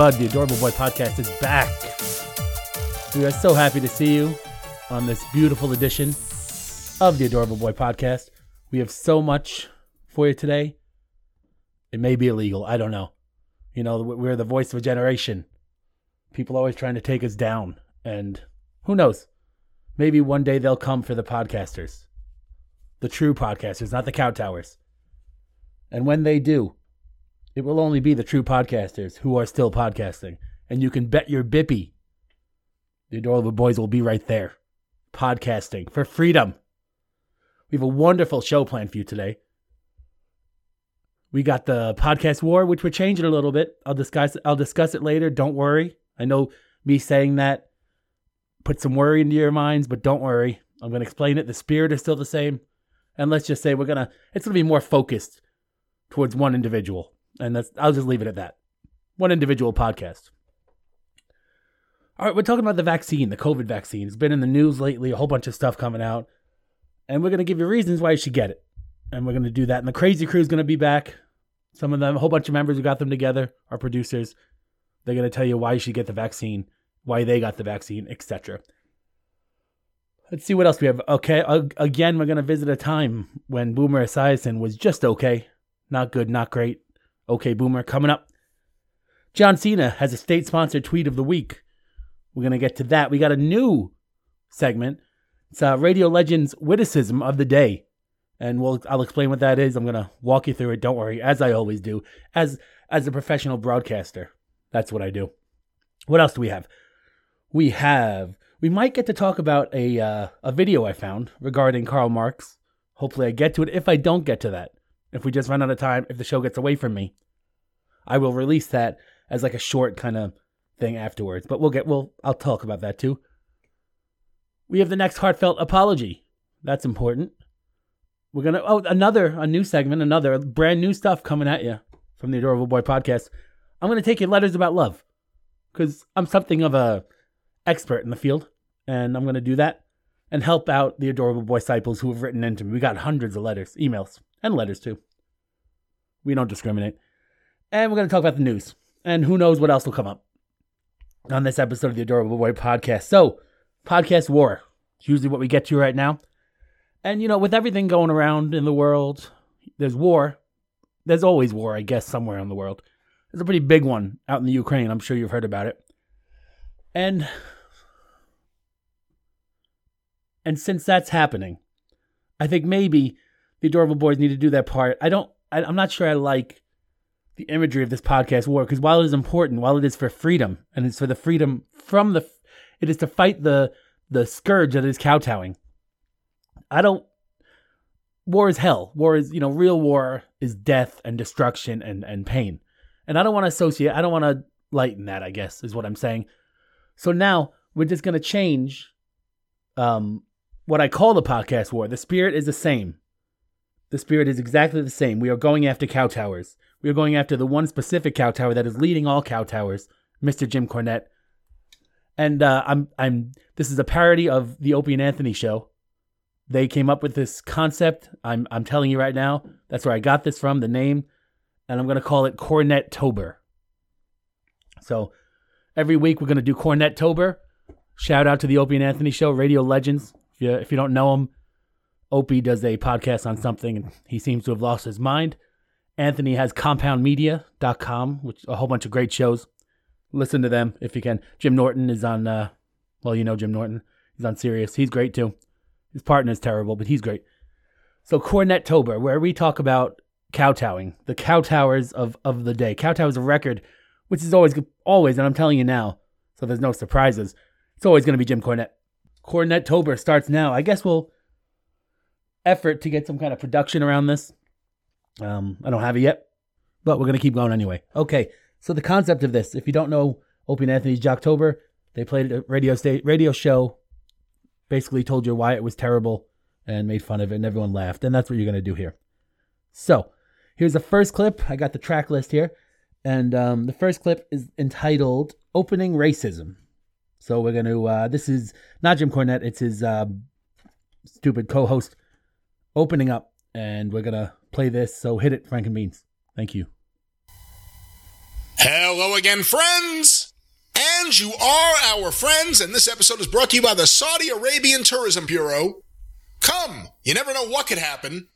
Spud, the Adorable Boy podcast is back. We are so happy to see you on this beautiful edition of the Adorable Boy podcast. We have so much for you today. It may be illegal. I don't know. You know, we're the voice of a generation. People always trying to take us down. And who knows? Maybe one day they'll come for the podcasters, the true podcasters, not the kowtowers. And when they do, it will only be the true podcasters who are still podcasting. And you can bet your bippy the adorable boys will be right there, podcasting for freedom. We have a wonderful show planned for you today. We got the podcast war, which we're changing a little bit. I'll discuss. I'll discuss it later. Don't worry. I know me saying that put some worry into your minds, but don't worry. I'm going to explain it. The spirit is still the same, and let's just say we're gonna. It's going to be more focused towards one individual, and that's. I'll just leave it at that. One individual podcast. All right, we're talking about the vaccine, the COVID vaccine. It's been in the news lately. A whole bunch of stuff coming out, and we're going to give you reasons why you should get it and we're going to do that. And the Crazy Crew is going to be back. Some of them, a whole bunch of members who got them together, our producers. They're going to tell you why you should get the vaccine, why they got the vaccine, etc. Let's see what else we have. Okay, again, we're going to visit a time when Boomer Esiason was just okay. Not good, not great. Okay, Boomer, coming up. John Cena has a state sponsored tweet of the week. We're going to get to that. We got a new segment. It's uh, Radio Legends witticism of the day and we'll I'll explain what that is. I'm gonna walk you through it. Don't worry, as I always do. As as a professional broadcaster, that's what I do. What else do we have? We have we might get to talk about a uh, a video I found regarding Karl Marx. Hopefully, I get to it. If I don't get to that, if we just run out of time, if the show gets away from me, I will release that as like a short kind of thing afterwards. But we'll get we'll I'll talk about that too. We have the next heartfelt apology. That's important. We're gonna oh another a new segment, another brand new stuff coming at you from the Adorable Boy podcast. I'm gonna take your letters about love because I'm something of a expert in the field, and I'm gonna do that and help out the Adorable Boy disciples who have written into me. We got hundreds of letters, emails, and letters too. We don't discriminate, and we're gonna talk about the news, and who knows what else will come up on this episode of the Adorable Boy podcast. So, podcast war. It's usually what we get to right now. And you know, with everything going around in the world, there's war. There's always war, I guess, somewhere in the world. There's a pretty big one out in the Ukraine. I'm sure you've heard about it. And and since that's happening, I think maybe the adorable boys need to do their part. I don't. I, I'm not sure I like the imagery of this podcast war because while it is important, while it is for freedom and it's for the freedom from the, it is to fight the the scourge that is kowtowing I don't. War is hell. War is, you know, real war is death and destruction and, and pain. And I don't want to associate, I don't want to lighten that, I guess, is what I'm saying. So now we're just to change um, what I call the podcast war. The spirit is the same. The spirit is exactly the same. We are going after kowtowers. We are going after the one specific kowtower that is leading all kowtowers, Mr. Jim Cornette. And uh, I'm I'm this is a parody of the Opie and Anthony show. They came up with this concept. I'm I'm telling you right now, that's where I got this from, the name, and I'm gonna call it Cornettober. So every week we're gonna do Cornettober. Shout out to the Opie and Anthony Show, Radio Legends. If you if you don't know him, Opie does a podcast on something and he seems to have lost his mind. Anthony has compoundmedia.com, which a whole bunch of great shows. Listen to them if you can. Jim Norton is on uh well, you know Jim Norton. He's on Sirius. He's great too. His partner is terrible, but he's great. So Cornettober, where we talk about kowtowing, the kowtowers of, of the day. Kowtow is a record, which is always, always, and I'm telling you now, so there's no surprises. It's always going to be Jim Cornette. Cornettober starts now. I guess we'll effort to get some kind of production around this. Um, I don't have it yet, but we're going to keep going anyway. Okay, so the concept of this, if you don't know Opie and Anthony's Jocktober, they played a radio state radio show basically told you why it was terrible and made fun of it, and everyone laughed. And that's what you're going to do here. So, here's the first clip. I got the track list here. And um, the first clip is entitled Opening Racism. So, we're going to, uh, this is not Jim Cornette, it's his uh, stupid co host opening up. And we're going to play this. So, hit it, Frank and Beans. Thank you. Hello again, friends! And you are our friends, and this episode is brought to you by the Saudi Arabian Tourism Bureau. Come! You never know what could happen.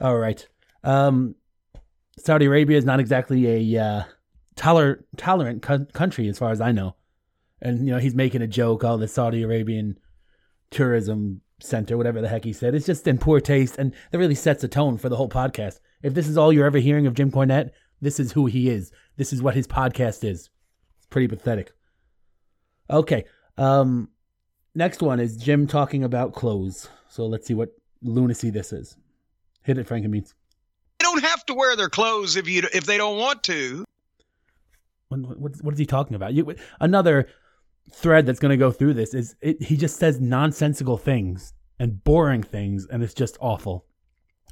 All right. Um, Saudi Arabia is not exactly a uh, toler- tolerant co- country, as far as I know. And you know, he's making a joke. Oh, the Saudi Arabian tourism center, whatever the heck he said. It's just in poor taste, and that really sets a tone for the whole podcast. If this is all you're ever hearing of Jim Cornette, this is who he is. This is what his podcast is. It's pretty pathetic. Okay. Um, next one is Jim talking about clothes. So let's see what lunacy this is. Hit it, Frankenbeans. They don't have to wear their clothes if you if they don't want to. What, what, what is he talking about? You, another thread that's going to go through this is it, he just says nonsensical things and boring things, and it's just awful.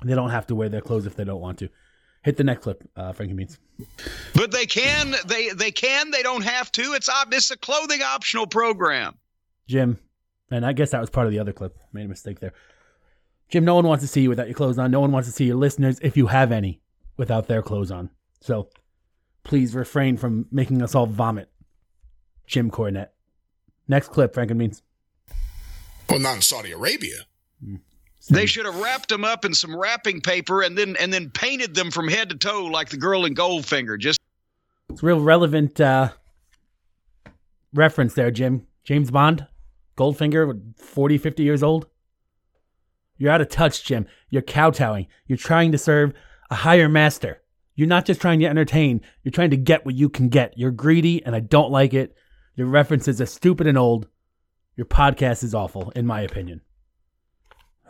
They don't have to wear their clothes if they don't want to. Hit the next clip, uh, Frankie Beans. But they can. They they can. They don't have to. It's ob- it's a clothing optional program. Jim, and I guess that was part of the other clip. Made a mistake there. Jim, no one wants to see you without your clothes on. No one wants to see your listeners, if you have any, without their clothes on. So please refrain from making us all vomit. Jim Cornette. Next clip, Frankenbeans. Well, not in Saudi Arabia. They should have wrapped them up in some wrapping paper and then and then painted them from head to toe like the girl in Goldfinger. Just It's a real relevant uh, reference there, Jim. James Bond, Goldfinger, 40, 50 years old. You're out of touch, Jim. You're kowtowing. You're trying to serve a higher master. You're not just trying to entertain, you're trying to get what you can get. You're greedy, and I don't like it. Your references are stupid and old. Your podcast is awful, in my opinion.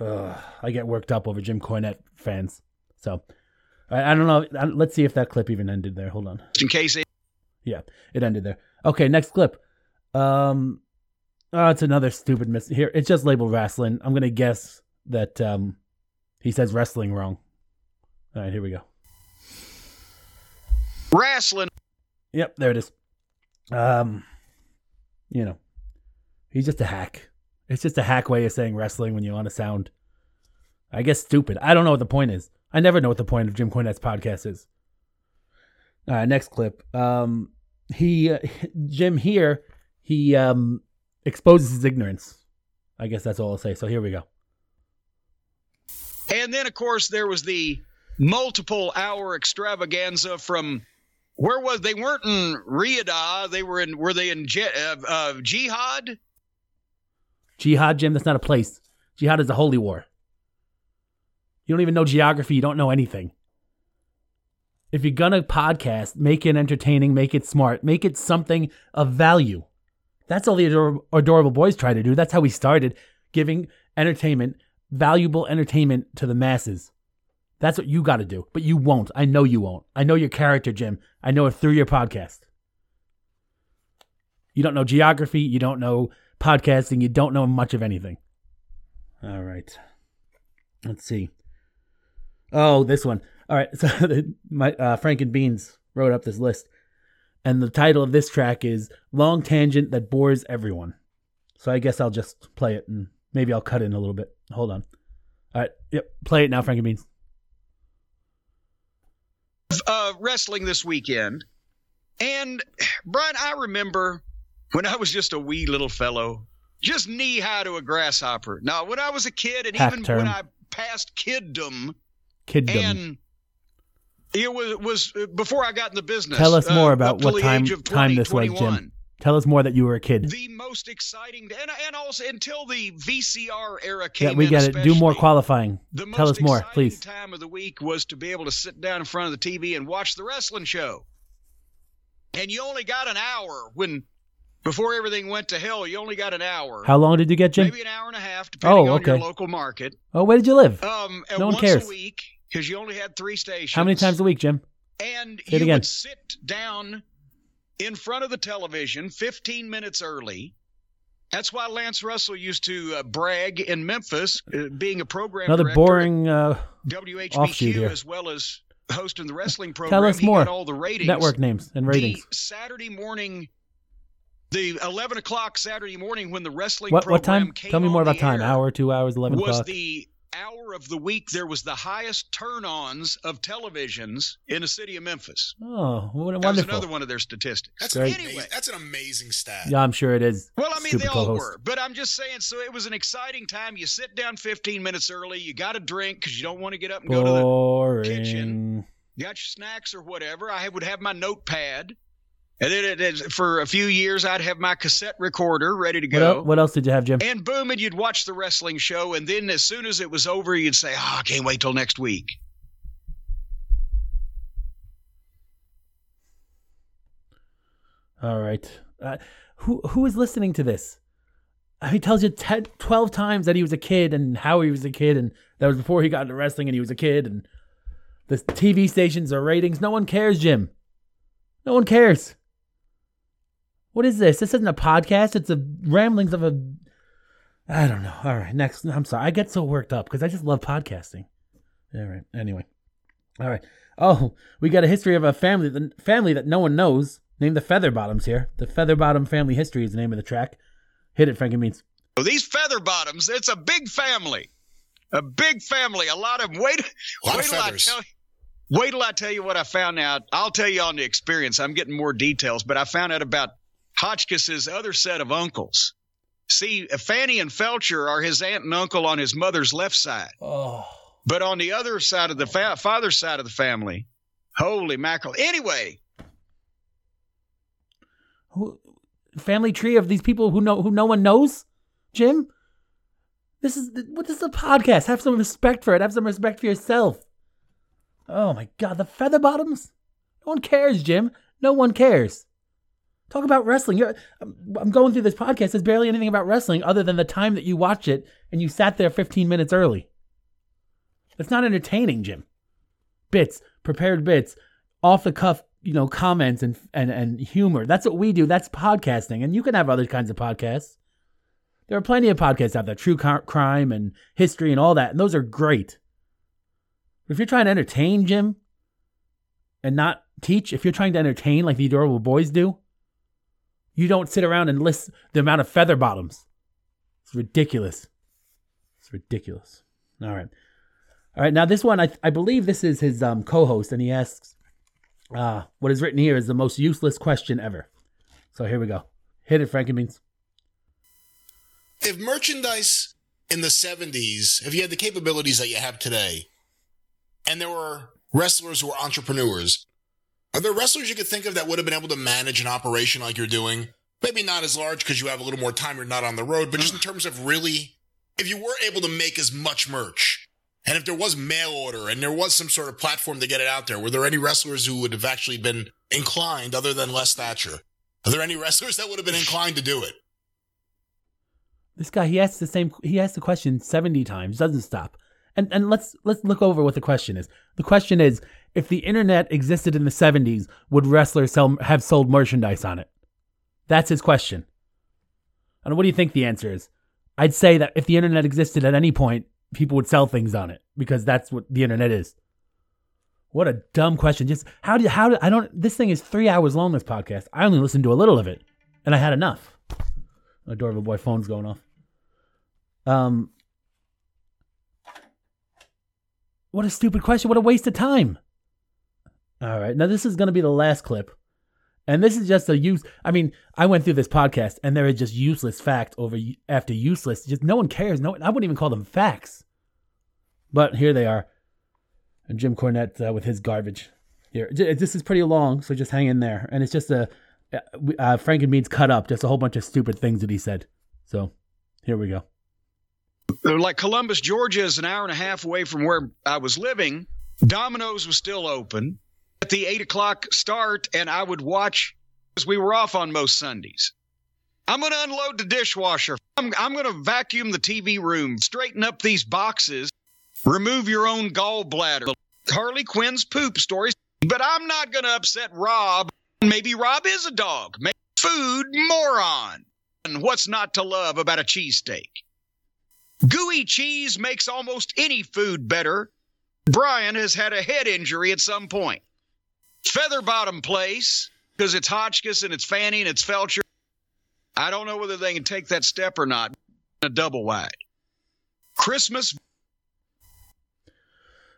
Ugh, I get worked up over Jim Cornette fans. So, I, I don't know. I- Let's see if that clip even ended there. Hold on. in case they Yeah, it ended there. Okay, next clip. Um, oh, it's another stupid miss. Here, it's just labeled wrestling. I'm gonna guess that um, he says wrestling wrong. All right, here we go. wrestling. Yep, there it is. Um, you know, he's just a hack. It's just a hack way of saying wrestling when you want to sound, I guess, stupid. I don't know what the point is. I never know what the point of Jim Cornette's podcast is. All right, next clip. Um, he, uh, Jim here, he um exposes his ignorance. I guess that's all I'll say. So here we go. And then, of course, there was the multiple hour extravaganza from where was they weren't in Riyadh. They were in were they in Je- uh, uh, Jihad? Jihad, Jim, that's not a place. Jihad is a holy war. You don't even know geography. You don't know anything. If you're gonna podcast, make it entertaining, make it smart, make it something of value. That's all the ador- adorable boys try to do. That's how we started, giving entertainment, valuable entertainment to the masses. That's what you got to do, but you won't. I know you won't. I know your character, Jim. I know it through your podcast. You don't know geography. You don't know podcasting. You don't know much of anything. All right. Let's see. Oh, this one. All right. So my uh, Frank and Beans wrote up this list, and the title of this track is "Long Tangent That Bores Everyone." So I guess I'll just play it, and maybe I'll cut in a little bit. Hold on. All right. Yep. Play it now, Frank and Beans. Uh, wrestling this weekend. And Brian, I remember when I was just a wee little fellow, just knee high to a grasshopper. Now, when I was a kid, and Hack even term. when I passed kiddom, Kiddom. and it was was before I got in the business. Tell us uh, more about what time- time 20, this was, Jim. 21. Tell us more that you were a kid. The most exciting, and, and also until the VCR era came Yeah, we get it. Do more qualifying. the Tell most us more, exciting please. time of the week was to be able to sit down in front of the TV and watch the wrestling show. And you only got an hour when before everything went to hell. You only got an hour, How long did you get, Jim? maybe an hour and a half, depending Oh, on your okay. local market. Oh, where did you live? Um, No one once cares. a week because you only had three stations. How many times a week, Jim? And Say you again. would sit down in front of the television 15 minutes early. That's why Lance Russell used to uh, brag in Memphis, uh, being a program Another boring uh, WHBQ here. as well as hosting the wrestling program. Tell us more. all the ratings. network names and ratings. The Saturday morning, the 11 o'clock Saturday morning when the wrestling What program what time? came Tell me more about time. Hour, two hours, eleven was o'clock. the hour of the week there was the highest turn-ons of televisions in the city of Memphis. Oh, what a That was another one of their statistics. That's Great. Anyway. That's an amazing stat. Yeah, I'm sure it is. Well, I mean, Stupid they all co-host. were, but I'm just saying. So it was an exciting time. You sit down 15 minutes early. You got a drink because you don't want to get up and go to the. Kitchen. You got your snacks or whatever. I would have my notepad, and then it, it, for a few years I'd have my cassette recorder ready to What, go. el- what else did you have, Jim? and boom, and you'd watch the wrestling show, and then as soon as it was over, you'd say, "Oh, I can't wait till next week." All right. Uh, who who is listening to this? Uh, He tells you 10, 12 times that he was a kid and how he was a kid, and that was before he got into wrestling and he was a kid, and the TV stations are ratings. No one cares, Jim. No one cares. What is this? This isn't a podcast. It's a ramblings of a. I don't know. All right, next. I'm sorry. I get so worked up because I just love podcasting. All right. Anyway. All right. Oh, we got a history of a family, the family that no one knows. Named the Featherbottoms here. The Featherbottom family history is the name of the track. Hit it, Frankie Means. So these feather bottoms, it's a big family, a big family. A lot of wait. Lot wait of till I tell you. Wait till I tell you what I found out. I'll tell you on the experience. I'm getting more details, but I found out about Hotchkiss's other set of uncles. See, Fanny and Felcher are his aunt and uncle on his mother's left side. Oh. But on the other side of the fa- father's side of the family, holy mackerel. Anyway, Who, family tree of these people who know who no one knows? Jim? This is what this is a podcast. Have some respect for it. Have some respect for yourself. Oh my god, the Featherbottoms? No one cares, Jim. No one cares. Talk about wrestling. You're, I'm, going through this podcast. There's barely anything about wrestling other than the time that you watch it and you sat there 15 minutes early. It's not entertaining, Jim. Bits, prepared bits, off the cuff, you know, comments and and and humor. That's what we do. That's podcasting, and you can have other kinds of podcasts. There are plenty of podcasts out there, true crime and history and all that, and those are great. But if you're trying to entertain, Jim, and not teach, if you're trying to entertain like the adorable boys do, you don't sit around and list the amount of feather bottoms. It's ridiculous. It's ridiculous. All right. All right. Now this one, I I believe this is his um, co-host, and he asks, uh, what is written here is the most useless question ever. So here we go. Hit it, Frankie Beans. if merchandise in the 70s, if you had the capabilities that you have today, and there were wrestlers who were entrepreneurs, are there wrestlers you could think of that would have been able to manage an operation like you're doing? Maybe not as large because you have a little more time, you're not on the road, but just in terms of really, if you were able to make as much merch, and if there was mail order and there was some sort of platform to get it out there, were there any wrestlers who would have actually been inclined other than Les Thatcher? Are there any wrestlers that would have been inclined to do it? This guy, he asks the same. He asks the question seventy times, doesn't stop. And and let's let's look over what the question is. The question is, if the internet existed in the seventies, would wrestlers sell have sold merchandise on it? That's his question. And what do you think the answer is? I'd say that if the internet existed at any point, people would sell things on it because that's what the internet is. What a dumb question. Just how do how do I don't this thing is 3 hours long this podcast. I only listened to a little of it and I had enough. Adorable boy phone's going off. Um What a stupid question. What a waste of time. All right. Now this is going to be the last clip. And this is just a use. I mean, I went through this podcast, and there is just useless fact over after useless. Just no one cares. No, I wouldn't even call them facts. But here they are, and Jim Cornette uh, with his garbage. Here, this is pretty long, so just hang in there. And it's just a uh, uh, Frank and Means cut up, just a whole bunch of stupid things that he said. So here we go. like Columbus, Georgia is an hour and a half away from where I was living. Domino's was still open the eight o'clock start, and I would watch because we were off on most Sundays. I'm going to unload the dishwasher. I'm, I'm going to vacuum the TV room, straighten up these boxes, remove your own gallbladder. Harley Quinn's poop stories. But I'm not going to upset Rob. Maybe Rob is a dog. Maybe food moron. And what's not to love about a cheesesteak? Gooey cheese makes almost any food better. Brian has had a head injury at some point. Featherbottom Place, because it's Hotchkiss and it's Fanny and it's Felcher. I don't know whether they can take that step or not. A double wide. Christmas,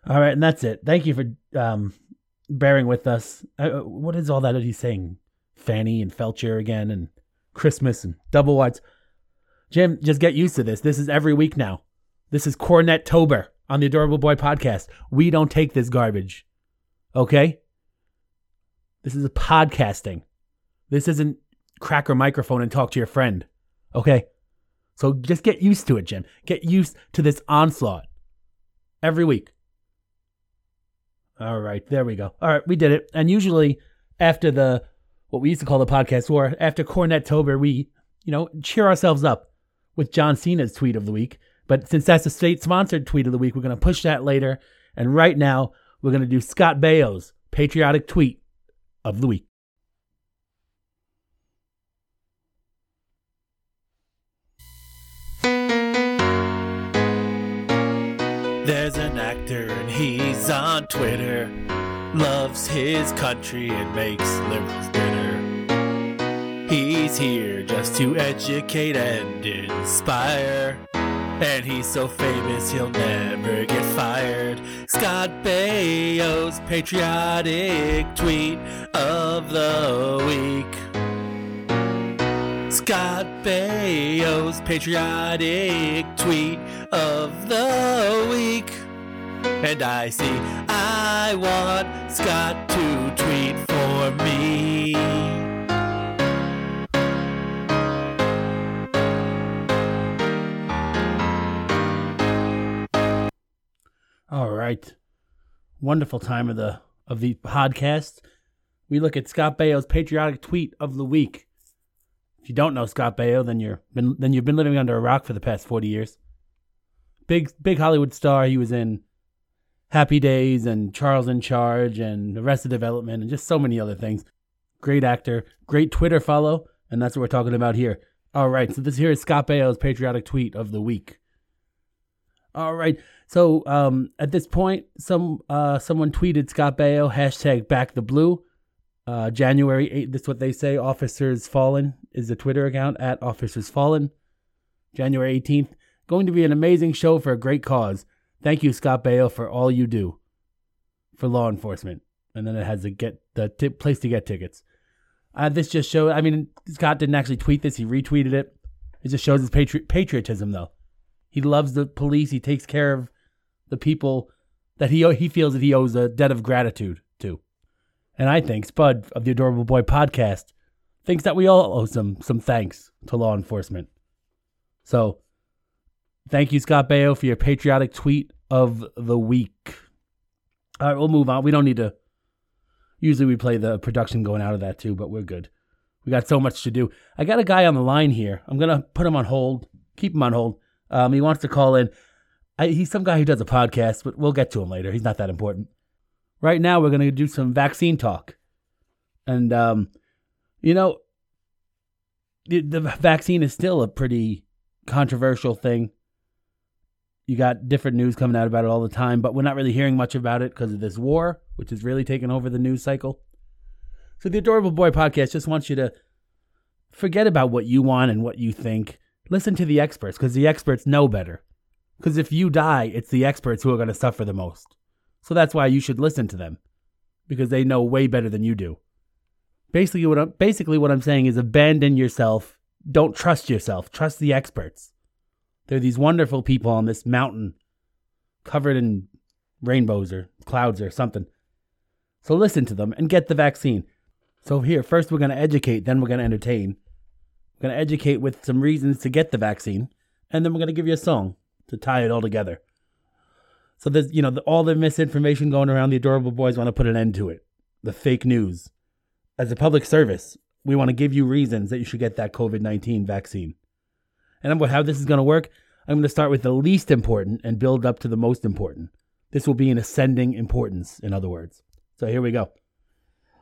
All right, and that's it. Thank you for um, bearing with us. Uh, what is all that he's saying? Fanny and Felcher again, and Christmas and double whites. Jim, just get used to this. This is every week now. This is Cornettober on the Adorable Boy podcast. We don't take this garbage. Okay? This is a podcasting. This isn't crack your microphone and talk to your friend. Okay? So just get used to it, Jim. Get used to this onslaught every week. All right, there we go. All right, we did it. And usually after the what we used to call the podcast war, after Cornettober, we, you know, cheer ourselves up with John Cena's tweet of the week. But since that's a state sponsored tweet of the week, we're going to push that later. And right now, we're going to do Scott Baio's patriotic tweet of the week. There's an actor and he's on Twitter. Loves his country and makes liberals bitter. He's here just to educate and inspire. And he's so famous he'll never get fired. Scott Baio's patriotic tweet of the week. Scott Baio's patriotic tweet of the week. And I see, I want Scott to tweet for me. All right. Wonderful time of the of the podcast. We look at Scott Baio's patriotic tweet of the week. If you don't know Scott Baio, then you're been then you've been living under a rock for the past forty years. Big big Hollywood star. He was in Happy Days and Charles in Charge and Arrested Development and just so many other things. Great actor, great Twitter follow, and that's what we're talking about here. All right, so this here is Scott Baio's patriotic tweet of the week. All right, so um, at this point, some uh, someone tweeted Scott Baio hashtag Back the Blue. Uh, January 8th, that's what they say. Officers Fallen is the Twitter account at Officers Fallen. January 18th. Going to be an amazing show for a great cause. Thank you, Scott Baio, for all you do for law enforcement. And then it has to get the t- place to get tickets. Uh, this just shows, I mean, Scott didn't actually tweet this, he retweeted it. It just shows his patri- patriotism, though. He loves the police, he takes care of the people that he, he feels that he owes a debt of gratitude to. And I think Spud of the Adorable Boy podcast thinks that we all owe some some thanks to law enforcement. So, thank you, Scott Baio, for your patriotic tweet of the week. All right, we'll move on. We don't need to. Usually, we play the production going out of that too, but we're good. We got so much to do. I got a guy on the line here. I'm gonna put him on hold. Keep him on hold. Um, he wants to call in. I, he's some guy who does a podcast, but we'll get to him later. He's not that important. Right now, we're gonna do some vaccine talk, and um, you know, the, the vaccine is still a pretty controversial thing. You got different news coming out about it all the time, but we're not really hearing much about it because of this war, which is really taking over the news cycle. So the Adorable Boy podcast just wants you to forget about what you want and what you think. Listen to the experts because the experts know better. Because if you die, it's the experts who are going to suffer the most. So that's why you should listen to them because they know way better than you do. Basically what I'm, basically what I'm saying is abandon yourself. Don't trust yourself. Trust the experts. They're these wonderful people on this mountain covered in rainbows or clouds or something. So listen to them and get the vaccine. So here, first we're going to educate, then we're going to entertain. We're going to educate with some reasons to get the vaccine, and then we're going to give you a song to tie it all together. So there's, you know, the, all the misinformation going around. The adorable boys want to put an end to it. The fake news. As a public service, we want to give you reasons that you should get that COVID 19 vaccine. And how this is going to work, I'm going to start with the least important and build up to the most important. This will be an ascending importance, in other words. So here we go.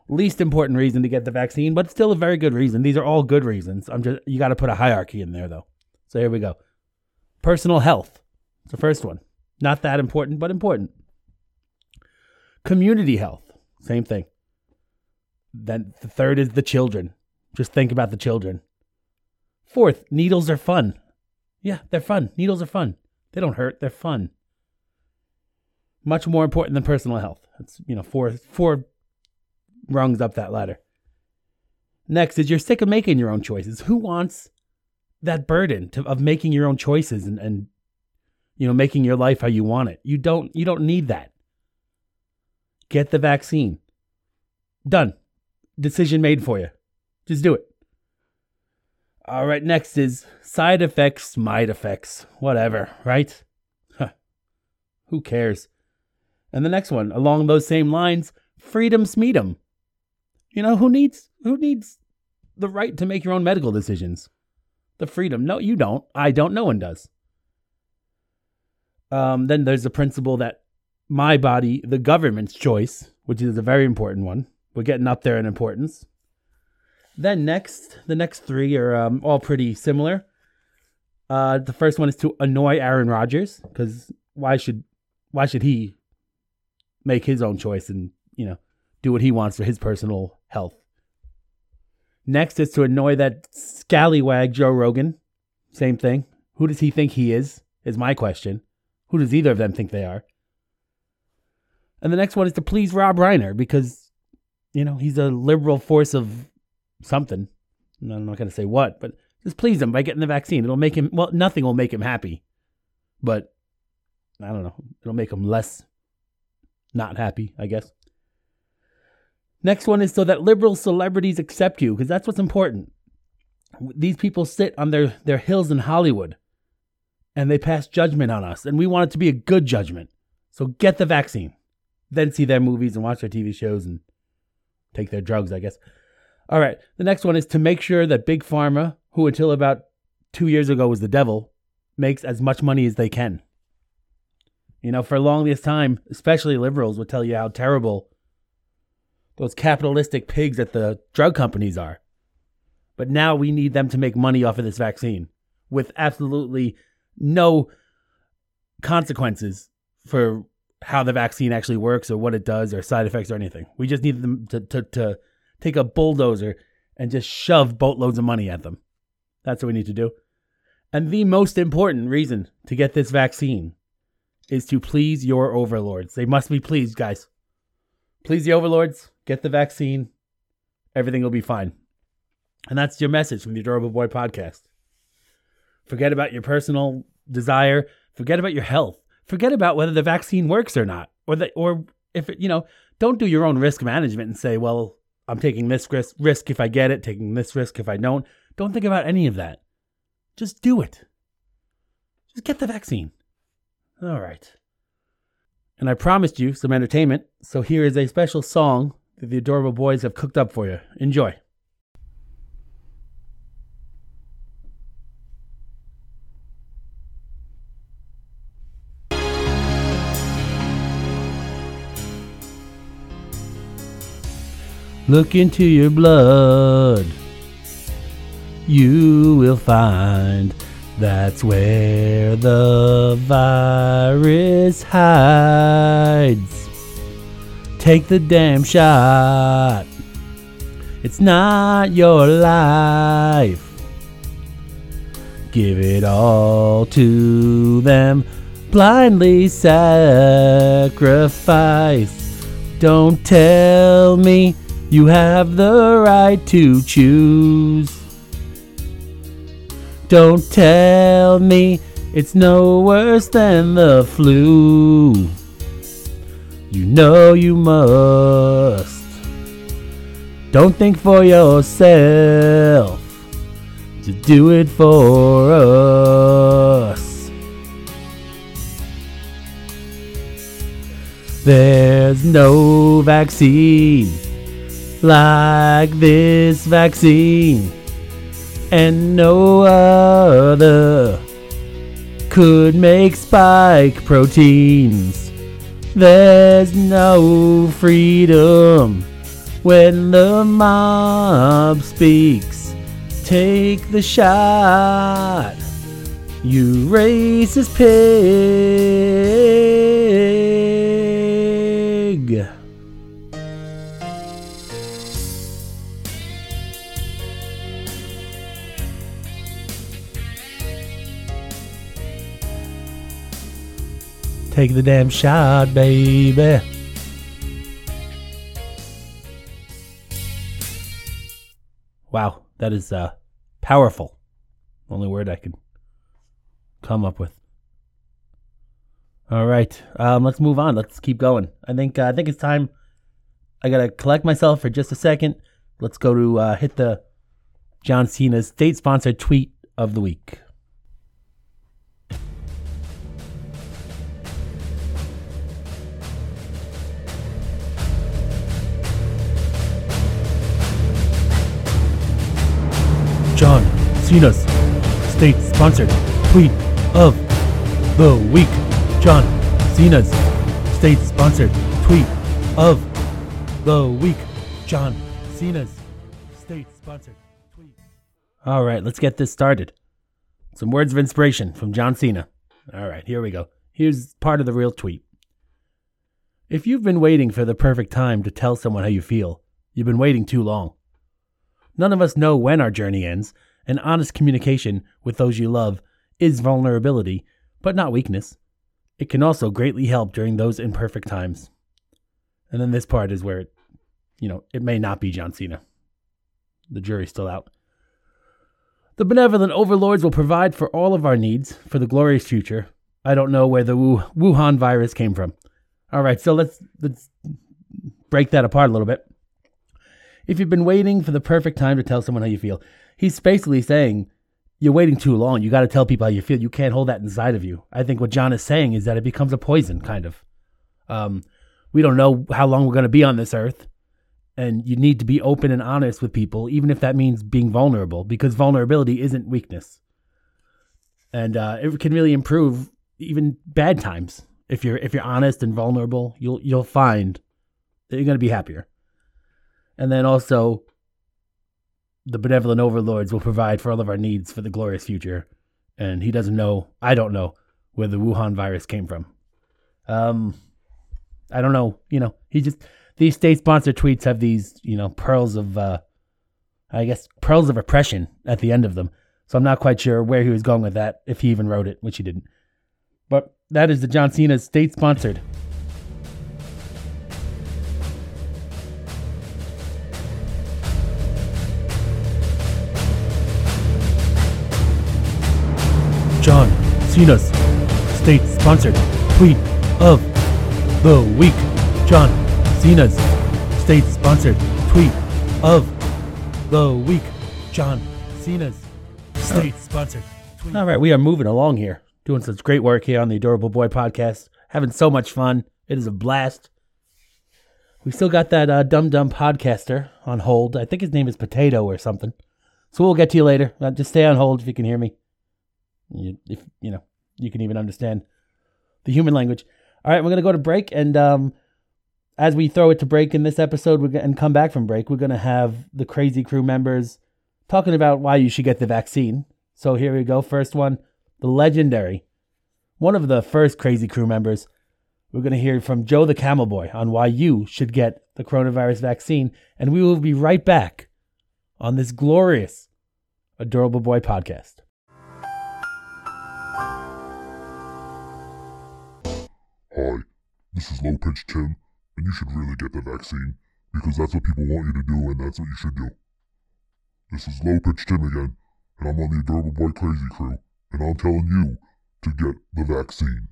Least important reason to get the vaccine, but still a very good reason. These are all good reasons. I'm just you got to put a hierarchy in there though. So here we go. Personal health. It's the first one. Not that important, but important. Community health. Same thing. Then the third is the children. Just think about the children. Fourth, needles are fun. Yeah, they're fun. Needles are fun. They don't hurt, they're fun. Much more important than personal health. It's, you know, four, four rungs up that ladder. Next is you're sick of making your own choices. Who wants that burden to, of making your own choices and, and, you know, making your life how you want it? You don't, you don't need that. Get the vaccine. Done. Decision made for you. Just do it. All right, next is side effects, might effects, whatever, right? Huh. Who cares? And the next one, along those same lines, freedom smeedum. You know, who needs who needs the right to make your own medical decisions? The freedom. No, you don't. I don't. No one does. Um, then there's the principle that my body, the government's choice, which is a very important one. We're getting up there in importance. Then next, the next three are um, all pretty similar. Uh, the first one is to annoy Aaron Rodgers because why should why should he make his own choice and you know do what he wants for his personal health? Next is to annoy that scallywag Joe Rogan. Same thing. Who does he think he is? Is my question. Who does either of them think they are? And the next one is to please Rob Reiner because, you know, he's a liberal force of something. I'm not going to say what, but just please him by getting the vaccine. It'll make him, well, nothing will make him happy, but I don't know. It'll make him less not happy, I guess. Next one is so that liberal celebrities accept you, because that's what's important. These people sit on their, their hills in Hollywood and they pass judgment on us, and we want it to be a good judgment. So get the vaccine then see their movies and watch their TV shows and take their drugs, I guess. All right. The next one is to make sure that Big Pharma, who until about two years ago was the devil, makes as much money as they can. You know, for the longest time, especially liberals would tell you how terrible those capitalistic pigs that the drug companies are. But now we need them to make money off of this vaccine with absolutely no consequences for how the vaccine actually works or what it does or side effects or anything. We just need them to, to, to take a bulldozer and just shove boatloads of money at them. That's what we need to do. And the most important reason to get this vaccine is to please your overlords. They must be pleased, guys. Please the overlords, get the vaccine, everything will be fine. And that's your message from the Adorable Boy podcast. Forget about your personal desire, forget about your health forget about whether the vaccine works or not, or that, or if it, you know, don't do your own risk management and say, well, I'm taking this risk, risk if I get it, taking this risk if I don't. Don't think about any of that. Just do it. Just get the vaccine. All right. And I promised you some entertainment, so here is a special song that the adorable boys have cooked up for you. Enjoy. Look into your blood. You will find that's where the virus hides. Take the damn shot. It's not your life. Give it all to them. Blindly sacrifice. Don't tell me you have the right to choose. Don't tell me it's no worse than the flu. You know you must. Don't think for yourself. to do it for us. There's no vaccine like this vaccine and no other could make spike proteins. There's no freedom when the mob speaks. Take the shot, you racist pig. Take the damn shot, baby. Wow, that is uh, powerful. Only word I could come up with. All right, um, let's move on. Let's keep going. I think uh, I think it's time. I gotta collect myself for just a second. Let's go to uh, hit the John Cena's state-sponsored tweet of the week. Cena's state sponsored tweet of the week. John Cena's state sponsored tweet of the week. John Cena's state sponsored tweet. All right, let's get this started. Some words of inspiration from John Cena. All right, here we go. Here's part of the real tweet. If you've been waiting for the perfect time to tell someone how you feel, you've been waiting too long. None of us know when our journey ends, and honest communication with those you love is vulnerability, but not weakness. It can also greatly help during those imperfect times. And then this part is where it, you know, it may not be John Cena. The jury's still out. The benevolent overlords will provide for all of our needs for the glorious future. I don't know where the Wuhan virus came from. All right, so let's let's break that apart a little bit. If you've been waiting for the perfect time to tell someone how you feel, he's basically saying you're waiting too long. You got to tell people how you feel. You can't hold that inside of you. I think what John is saying is that it becomes a poison, kind of. Um, we don't know how long we're going to be on this earth, and you need to be open and honest with people, even if that means being vulnerable, because vulnerability isn't weakness, and uh, it can really improve even bad times. If you're if you're honest and vulnerable, you'll you'll find that you're going to be happier. And then also, the benevolent overlords will provide for all of our needs for the glorious future. And he doesn't know, I don't know, where the Wuhan virus came from. Um, I don't know. You know, he just, these state sponsored tweets have these, you know, pearls of, uh, I guess, pearls of oppression at the end of them. So I'm not quite sure where he was going with that, if he even wrote it, which he didn't. But that is the John Cena state sponsored Cena's state sponsored tweet of the week. John Cena's state sponsored tweet of the week. John Cena's state sponsored tweet. All right, we are moving along here, doing such great work here on the Adorable Boy podcast. Having so much fun. It is a blast. We still got that uh, dumb dumb podcaster on hold. I think his name is Potato or something. So we'll get to you later. Uh, just stay on hold if you can hear me. You, if you know, you can even understand the human language. All right, we're gonna go to break, and um, as we throw it to break in this episode, we're gonna, and come back from break, we're gonna have the crazy crew members talking about why you should get the vaccine. So here we go. First one, the legendary, one of the first crazy crew members. We're gonna hear from Joe the Camel Boy on why you should get the coronavirus vaccine, and we will be right back on this glorious Adorable Boy podcast. Hi, this is Low Pitch Tim, and you should really get the vaccine because that's what people want you to do, and that's what you should do. This is Low Pitch Tim again, and I'm on the Adorable Boy Crazy crew, and I'm telling you to get the vaccine.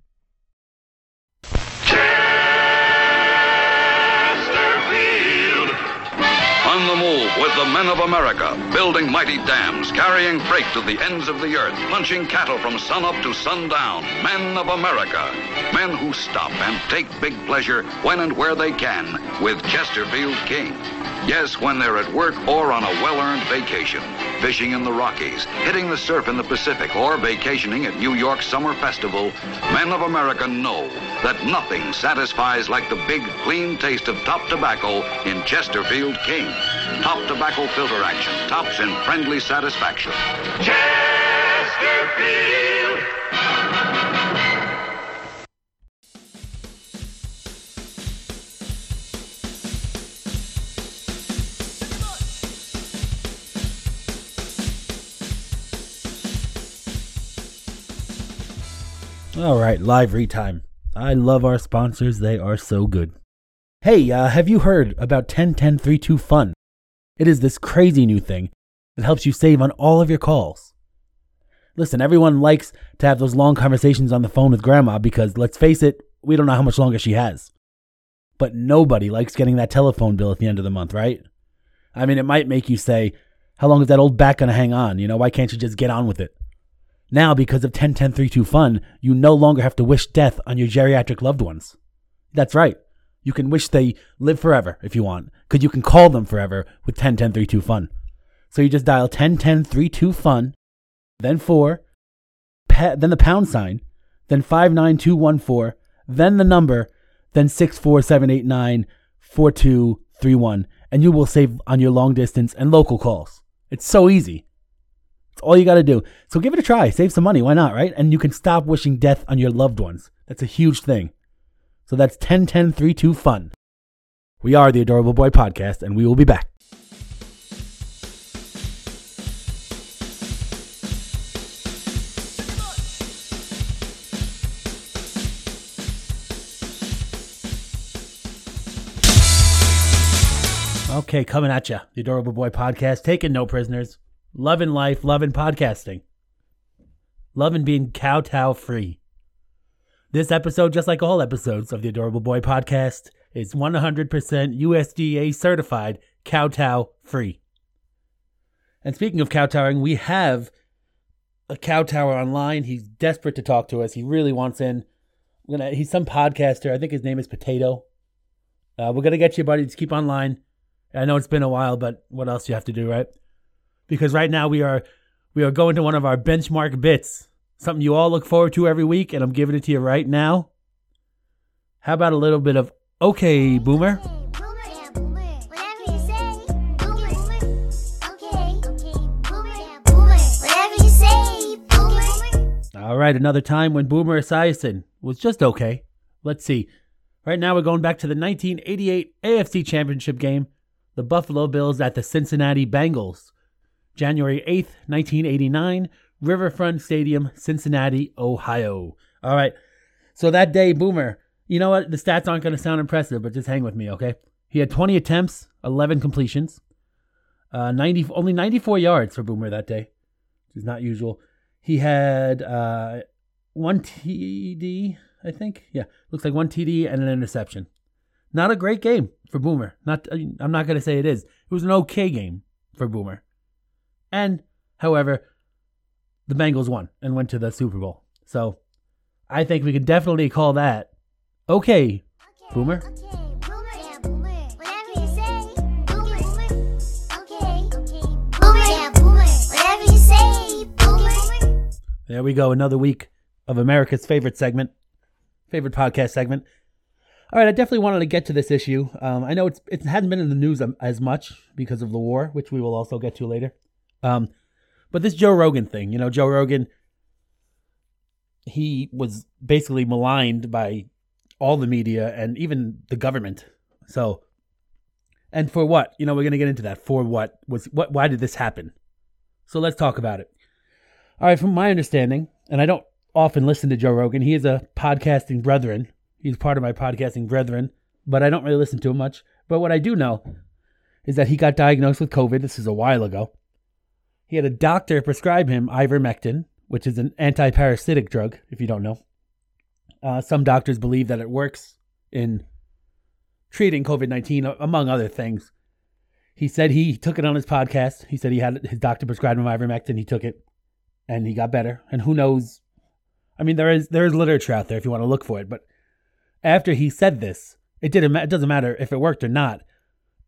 On the move with the men of America, building mighty dams, carrying freight to the ends of the earth, punching cattle from sunup to sundown. Men of America. Men who stop and take big pleasure when and where they can with Chesterfield King. Yes, when they're at work or on a well earned vacation, fishing in the Rockies, hitting the surf in the Pacific, or vacationing at New York Summer Festival, men of America know that nothing satisfies like the big, clean taste of top tobacco in Chesterfield King. Top tobacco filter action, tops in friendly satisfaction. Chesterfield! All right, live retime. I love our sponsors, they are so good. Hey, uh, have you heard about 101032 Fun? It is this crazy new thing that helps you save on all of your calls. Listen, everyone likes to have those long conversations on the phone with grandma because, let's face it, we don't know how much longer she has. But nobody likes getting that telephone bill at the end of the month, right? I mean, it might make you say, how long is that old back going to hang on? You know, why can't you just get on with it? Now, because of 101032 Fun, you no longer have to wish death on your geriatric loved ones. That's right. You can wish they live forever if you want, because you can call them forever with 101032 Fun. So you just dial 101032 Fun, then 4, pa- then the pound sign, then 59214, then the number, then 64789 4231, and you will save on your long distance and local calls. It's so easy. It's all you got to do. So give it a try. Save some money. Why not, right? And you can stop wishing death on your loved ones. That's a huge thing. So that's 101032 Fun. We are the Adorable Boy Podcast, and we will be back. Okay, coming at you, the Adorable Boy Podcast, taking no prisoners, loving life, loving podcasting, loving being kowtow free. This episode, just like all episodes of the Adorable Boy Podcast, is 100% USDA certified kowtow free. And speaking of kowtowing, we have a kowtower online. He's desperate to talk to us. He really wants in. Gonna. He's some podcaster. I think his name is Potato. Uh, we're gonna get you, buddy. Just keep online. I know it's been a while, but what else you have to do, right? Because right now we are we are going to one of our benchmark bits, something you all look forward to every week, and I'm giving it to you right now. How about a little bit of okay, boomer? All right, another time when Boomer Esiason was just okay. Let's see. Right now we're going back to the 1988 AFC Championship game the Buffalo Bills at the Cincinnati Bengals. January 8th, 1989, Riverfront Stadium, Cincinnati, Ohio. All right. So that day, Boomer, you know what? The stats aren't going to sound impressive, but just hang with me, okay? He had 20 attempts, 11 completions, uh, 90, only 94 yards for Boomer that day, which is not usual. He had uh, one TD, I think. Yeah, looks like one TD and an interception. Not a great game for Boomer. Not I'm not going to say it is. It was an okay game for Boomer. And however, the Bengals won and went to the Super Bowl. So, I think we could definitely call that okay, okay Boomer. Okay. There we go. Another week of America's favorite segment, favorite podcast segment. All right, I definitely wanted to get to this issue. Um, I know it's it hasn't been in the news as much because of the war, which we will also get to later. Um, but this Joe Rogan thing, you know, Joe Rogan, he was basically maligned by all the media and even the government. So, and for what? You know, we're gonna get into that. For what was what? Why did this happen? So let's talk about it. All right, from my understanding, and I don't often listen to Joe Rogan. He is a podcasting brethren He's part of my podcasting brethren, but I don't really listen to him much. But what I do know is that he got diagnosed with COVID. This is a while ago. He had a doctor prescribe him ivermectin, which is an anti-parasitic drug, if you don't know. Uh, some doctors believe that it works in treating COVID 19, among other things. He said he took it on his podcast. He said he had his doctor prescribe him ivermectin. He took it and he got better. And who knows? I mean, there is there is literature out there if you want to look for it, but after he said this, it didn't. It doesn't matter if it worked or not.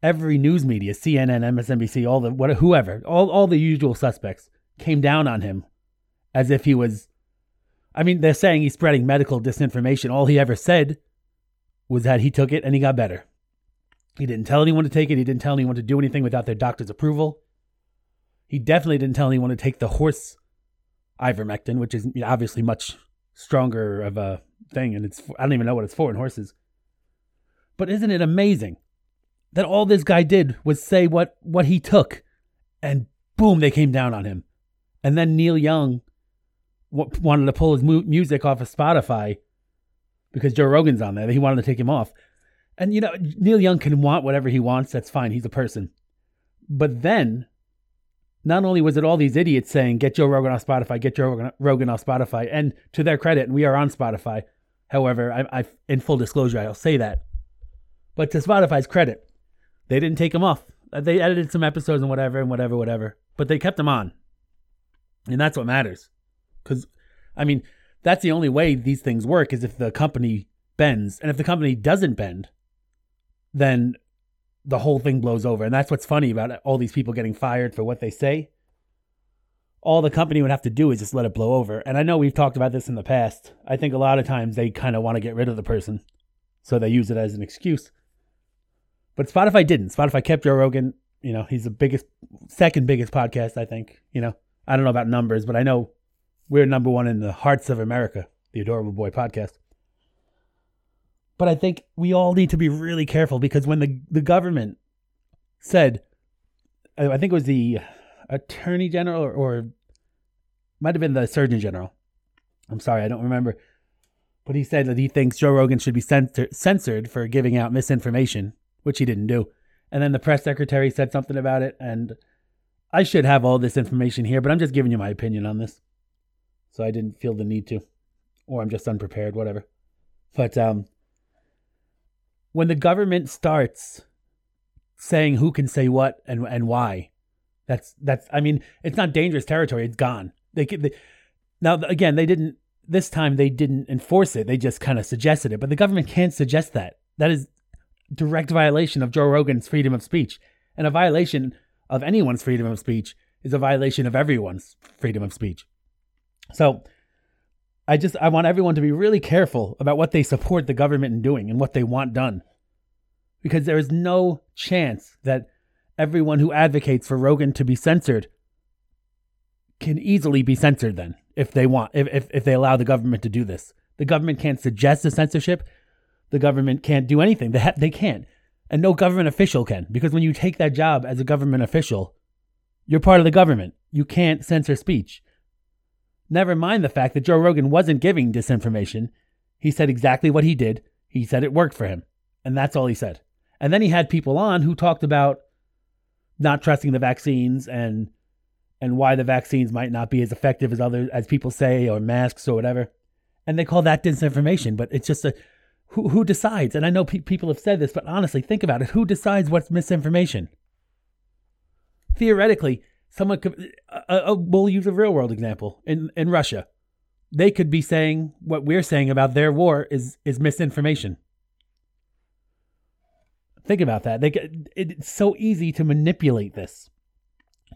Every news media, CNN, MSNBC, all the what, whoever, all all the usual suspects came down on him, as if he was. I mean, they're saying he's spreading medical disinformation. All he ever said was that he took it and he got better. He didn't tell anyone to take it. He didn't tell anyone to do anything without their doctor's approval. He definitely didn't tell anyone to take the horse ivermectin, which is obviously much stronger of a thing, and it's I don't even know what it's for in horses. But isn't it amazing that all this guy did was say what what he took, and boom, they came down on him, and then Neil Young wanted to pull his mu- music off of Spotify because Joe Rogan's on there. He wanted to take him off. And, you know, Neil Young can want whatever he wants. That's fine. He's a person. But then, not only was it all these idiots saying, get Joe Rogan off Spotify, get Joe Rogan off Spotify, and to their credit, we are on Spotify. However, I, I, in full disclosure, I'll say that. But to Spotify's credit, they didn't take him off. Uh, They edited some episodes and whatever and whatever, whatever. But they kept him on. And that's what matters. Because, I mean, that's the only way these things work is if the company bends. And if the company doesn't bend, then the whole thing blows over. And that's what's funny about all these people getting fired for what they say. All the company would have to do is just let it blow over. And I know we've talked about this in the past. I think a lot of times they kind of want to get rid of the person. So they use it as an excuse. But Spotify didn't. Spotify kept Joe Rogan. You know, he's the biggest, second biggest podcast, I think. You know, I don't know about numbers, but I know we're number one in the hearts of America, the Adorable Boy podcast. But I think we all need to be really careful because when the, the government said, I think it was the attorney general or, or might have been the surgeon general. I'm sorry, I don't remember. But he said that he thinks Joe Rogan should be censor- censored for giving out misinformation, which he didn't do. And then the press secretary said something about it. And I should have all this information here, but I'm just giving you my opinion on this. So I didn't feel the need to. Or I'm just unprepared, whatever. But um, when the government starts saying who can say what and and why, that's that's. I mean, it's not dangerous territory. It's gone. They, they now again they didn't this time they didn't enforce it. They just kind of suggested it. But the government can't suggest that. That is direct violation of Joe Rogan's freedom of speech, and a violation of anyone's freedom of speech is a violation of everyone's freedom of speech. So I just I want everyone to be really careful about what they support the government in doing and what they want done. Because there is no chance that everyone who advocates for Rogan to be censored can easily be censored then if they want if, if, if they allow the government to do this. The government can't suggest the censorship. The government can't do anything. They ha- they can't. And no government official can because when you take that job as a government official, you're part of the government. You can't censor speech. Never mind the fact that Joe Rogan wasn't giving disinformation. He said exactly what he did. He said it worked for him. And that's all he said. And then he had people on who talked about not trusting the vaccines and and why the vaccines might not be as effective as other as people say or masks or whatever. And they call that disinformation, but it's just a who who decides? And I know pe- people have said this, but honestly, think about it. Who decides what's misinformation? Theoretically, someone could. Uh, uh, we'll use a real world example in in Russia. They could be saying what we're saying about their war is is misinformation. Think about that. They it's so easy to manipulate this.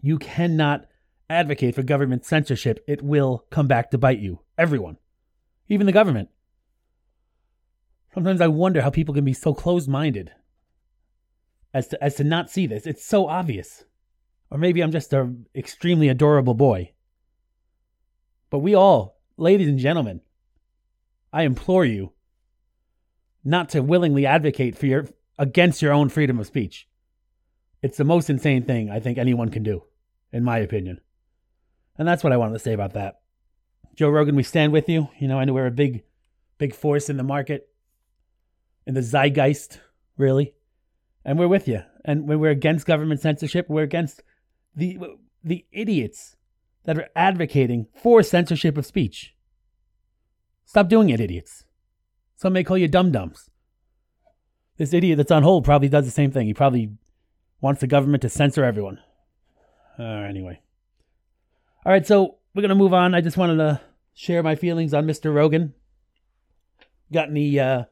You cannot advocate for government censorship. It will come back to bite you. Everyone, even the government. Sometimes I wonder how people can be so closed-minded as to as to not see this. It's so obvious. Or maybe I'm just a extremely adorable boy. But we all, ladies and gentlemen, I implore you not to willingly advocate for your against your own freedom of speech. It's the most insane thing I think anyone can do, in my opinion. And that's what I wanted to say about that. Joe Rogan, we stand with you. You know, I know we're a big, big force in the market, in the zeitgeist, really. And we're with you. And when we're against government censorship, we're against the the idiots that are advocating for censorship of speech. Stop doing it, idiots. Some may call you dum dums. This idiot that's on hold probably does the same thing. He probably wants the government to censor everyone. Uh, anyway. All right, so we're going to move on. I just wanted to share my feelings on Mr. Rogan. Got any uh,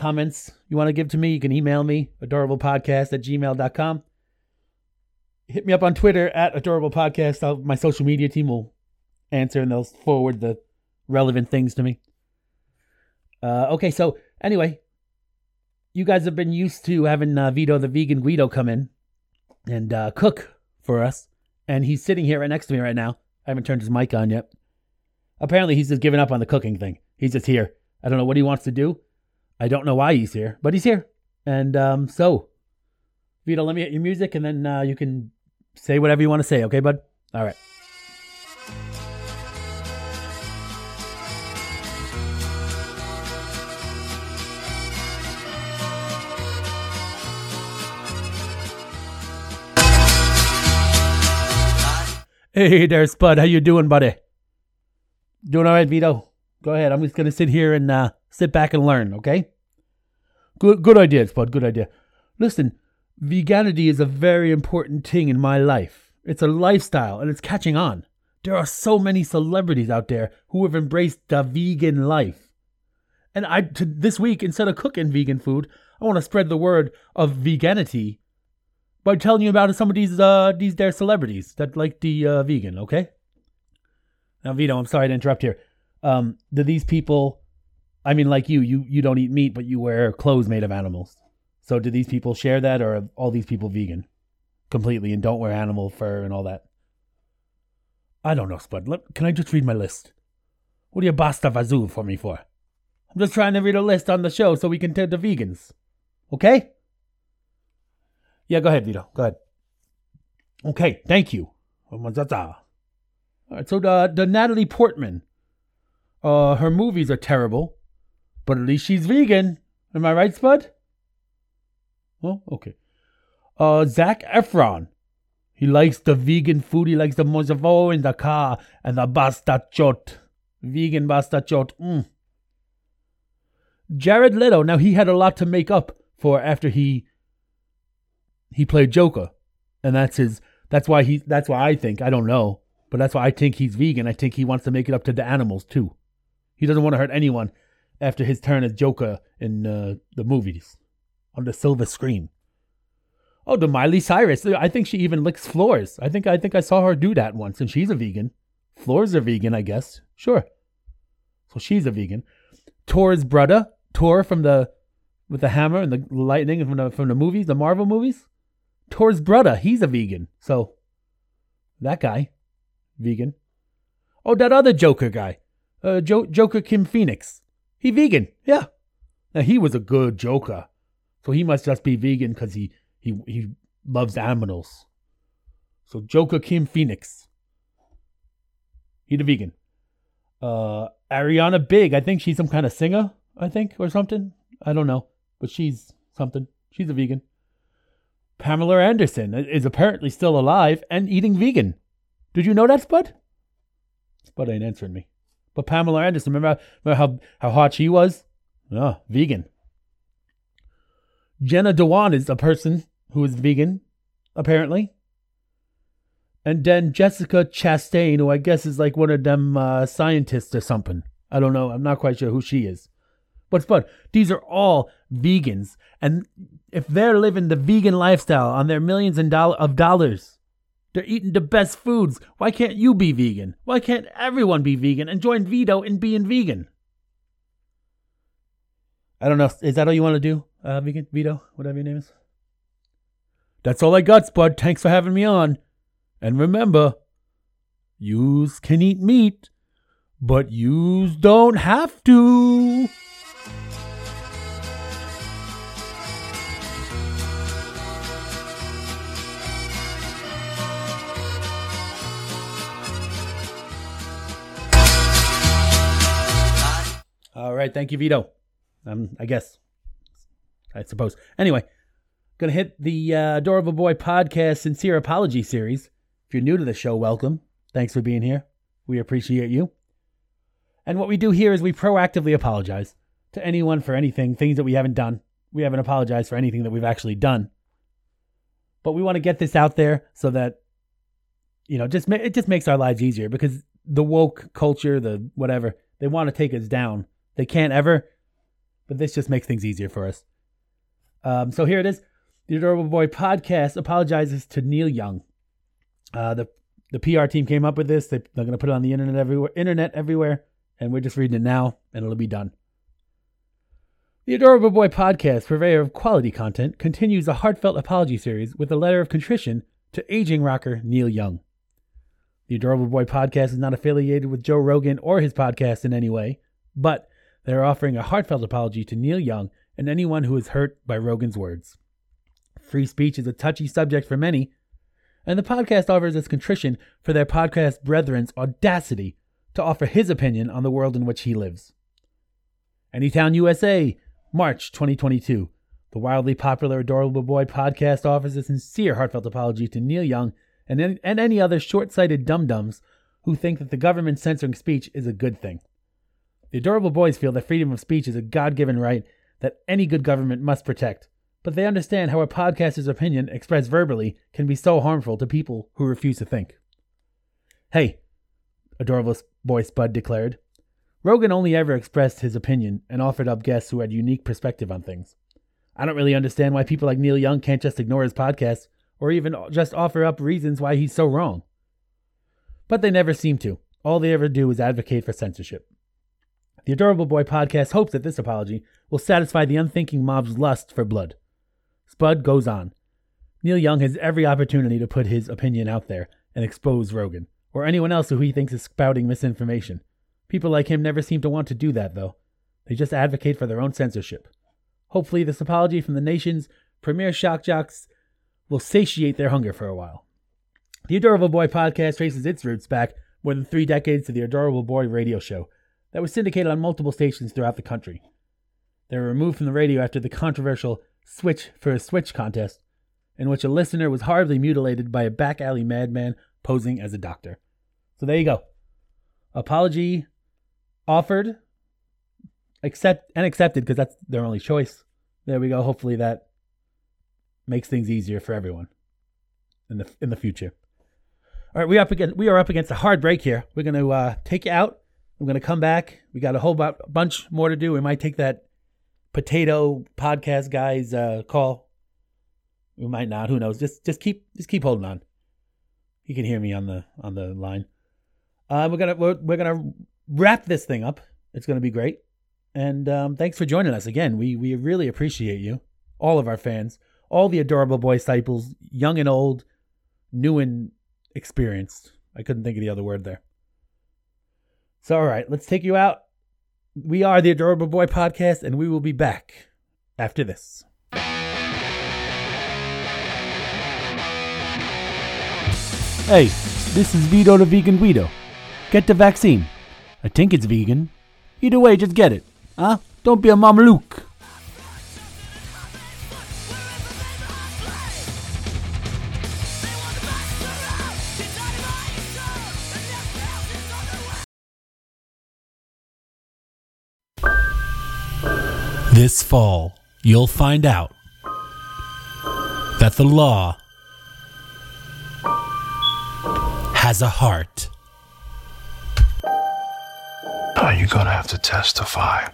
comments you want to give to me? You can email me, adorablepodcast at gmail.com. Hit me up on Twitter at adorablepodcast. I'll, my social media team will answer and they'll forward the relevant things to me. Uh, okay, so anyway, you guys have been used to having uh, Vito the vegan Guido come in and uh, cook for us, and he's sitting here right next to me right now. I haven't turned his mic on yet. Apparently, he's just given up on the cooking thing. He's just here. I don't know what he wants to do. I don't know why he's here, but he's here. And um, so, Vito, let me get your music, and then uh, you can say whatever you want to say. Okay, bud. All right. Hey there, Spud. How you doing, buddy? Doing all right, Vito. Go ahead. I'm just gonna sit here and uh, sit back and learn. Okay. Good, good idea, Spud. Good idea. Listen, veganity is a very important thing in my life. It's a lifestyle, and it's catching on. There are so many celebrities out there who have embraced the vegan life. And I to, this week, instead of cooking vegan food, I want to spread the word of veganity by telling you about some of these uh these there celebrities that like the uh, vegan. Okay. Now, Vito, I'm sorry to interrupt here. Um, do these people? I mean, like you, you you don't eat meat, but you wear clothes made of animals. So, do these people share that, or are all these people vegan completely and don't wear animal fur and all that? I don't know, Spud. Let, can I just read my list? What do you basta vazoo for me for? I'm just trying to read a list on the show so we can tell the vegans. Okay? Yeah, go ahead, Vito. Go ahead. Okay, thank you. All right, so the the Natalie Portman, uh, her movies are terrible, but at least she's vegan. Am I right, Spud? Well, okay. Uh, Zac Efron, he likes the vegan food. He likes the mozavo in the car and the bastachot. Vegan bastachot. Mm. Jared Leto. Now he had a lot to make up for after he he played Joker, and that's his. That's why he. That's why I think I don't know, but that's why I think he's vegan. I think he wants to make it up to the animals too. He doesn't want to hurt anyone after his turn as Joker in uh, the movies on the silver screen. Oh, the Miley Cyrus. I think she even licks floors. I think I think I saw her do that once, and she's a vegan. Floors are vegan, I guess. Sure. So she's a vegan. Thor's brother, Thor from the with the hammer and the lightning from the from the movies, the Marvel movies. Thor's brother, he's a vegan. So that guy, vegan. Oh, that other Joker guy, uh, jo- Joaquin Phoenix, he vegan. Yeah. Now he was a good Joker, so he must just be vegan because he he he loves animals. So Joker Kim Phoenix, he the vegan. Uh, Ariana Big, I think she's some kind of singer, I think, or something. I don't know, but she's something. She's a vegan. Pamela Anderson is apparently still alive and eating vegan. Did you know that, Spud? Spud ain't answering me. But Pamela Anderson, remember, remember how, how hot she was? Oh, vegan. Jenna Dewan is a person who is vegan, apparently. And then Jessica Chastain, who I guess is like one of them uh, scientists or something. I don't know. I'm not quite sure who she is. But these are all vegans, and if they're living the vegan lifestyle on their millions and do- of dollars, they're eating the best foods. Why can't you be vegan? Why can't everyone be vegan and join Vito in being vegan? I don't know. Is that all you want to do, uh, vegan Vito, whatever your name is? That's all I got, Spud. Thanks for having me on. And remember, yous can eat meat, but yous don't have to. All right, thank you, Vito. Um, I guess. I suppose. Anyway, gonna hit the uh, Adorable Boy podcast sincere apology series. If you're new to the show, welcome. Thanks for being here. We appreciate you. And what we do here is we proactively apologize to anyone for anything, things that we haven't done. We haven't apologized for anything that we've actually done. But we want to get this out there so that you know, just ma- it just makes our lives easier because the woke culture, the whatever, they want to take us down. They can't ever, but this just makes things easier for us. Um, so here it is. The Adorable Boy podcast apologizes to Neil Young. Uh, the the PR team came up with this. They, they're going to put it on the internet everywhere, internet everywhere, and we're just reading it now, and it'll be done. The Adorable Boy podcast, purveyor of quality content, continues a heartfelt apology series with a letter of contrition to aging rocker Neil Young. The Adorable Boy podcast is not affiliated with Joe Rogan or his podcast in any way, but they are offering a heartfelt apology to Neil Young and anyone who is hurt by Rogan's words. Free speech is a touchy subject for many, and the podcast offers its contrition for their podcast brethren's audacity to offer his opinion on the world in which he lives. Anytown, USA, March 2022. The wildly popular Adorable Boy podcast offers a sincere, heartfelt apology to Neil Young and, any- and any other short sighted dum dums who think that the government censoring speech is a good thing. The adorable boys feel that freedom of speech is a God given right that any good government must protect, but they understand how a podcaster's opinion expressed verbally can be so harmful to people who refuse to think. Hey, adorable boy Spud declared. Rogan only ever expressed his opinion and offered up guests who had unique perspective on things. I don't really understand why people like Neil Young can't just ignore his podcast or even just offer up reasons why he's so wrong. But they never seem to. All they ever do is advocate for censorship. The Adorable Boy podcast hopes that this apology will satisfy the unthinking mob's lust for blood. Spud goes on. Neil Young has every opportunity to put his opinion out there and expose Rogan, or anyone else who he thinks is spouting misinformation. People like him never seem to want to do that, though. They just advocate for their own censorship. Hopefully, this apology from the nation's premier shock jocks will satiate their hunger for a while. The Adorable Boy podcast traces its roots back more than three decades to the Adorable Boy radio show that was syndicated on multiple stations throughout the country. They were removed from the radio after the controversial Switch for a Switch contest, in which a listener was horribly mutilated by a back alley madman posing as a doctor. So there you go. Apology offered, accept and accepted because that's their only choice. There we go. Hopefully that makes things easier for everyone in the in the future. All right, we up against we are up against a hard break here. We're going to uh, take you out. I'm going to come back. We got a whole bu- bunch more to do. We might take that potato podcast guy's uh, call. We might not. Who knows? Just just keep just keep holding on. You can hear me on the on the line. Uh, we're gonna we're, we're gonna wrap this thing up. It's gonna be great. And um, thanks for joining us again. We we really appreciate you, all of our fans, all the adorable boy disciples, young and old, new and experienced. I couldn't think of the other word there. So all right, let's take you out. We are the Adorable Boy Podcast, and we will be back after this. Hey, this is Vito the Vegan Guido. Get the vaccine. I think it's vegan. Either way, just get it. Huh? Don't be a Luke. This fall, you'll find out that the law has a heart. Oh, Are you gonna have to testify?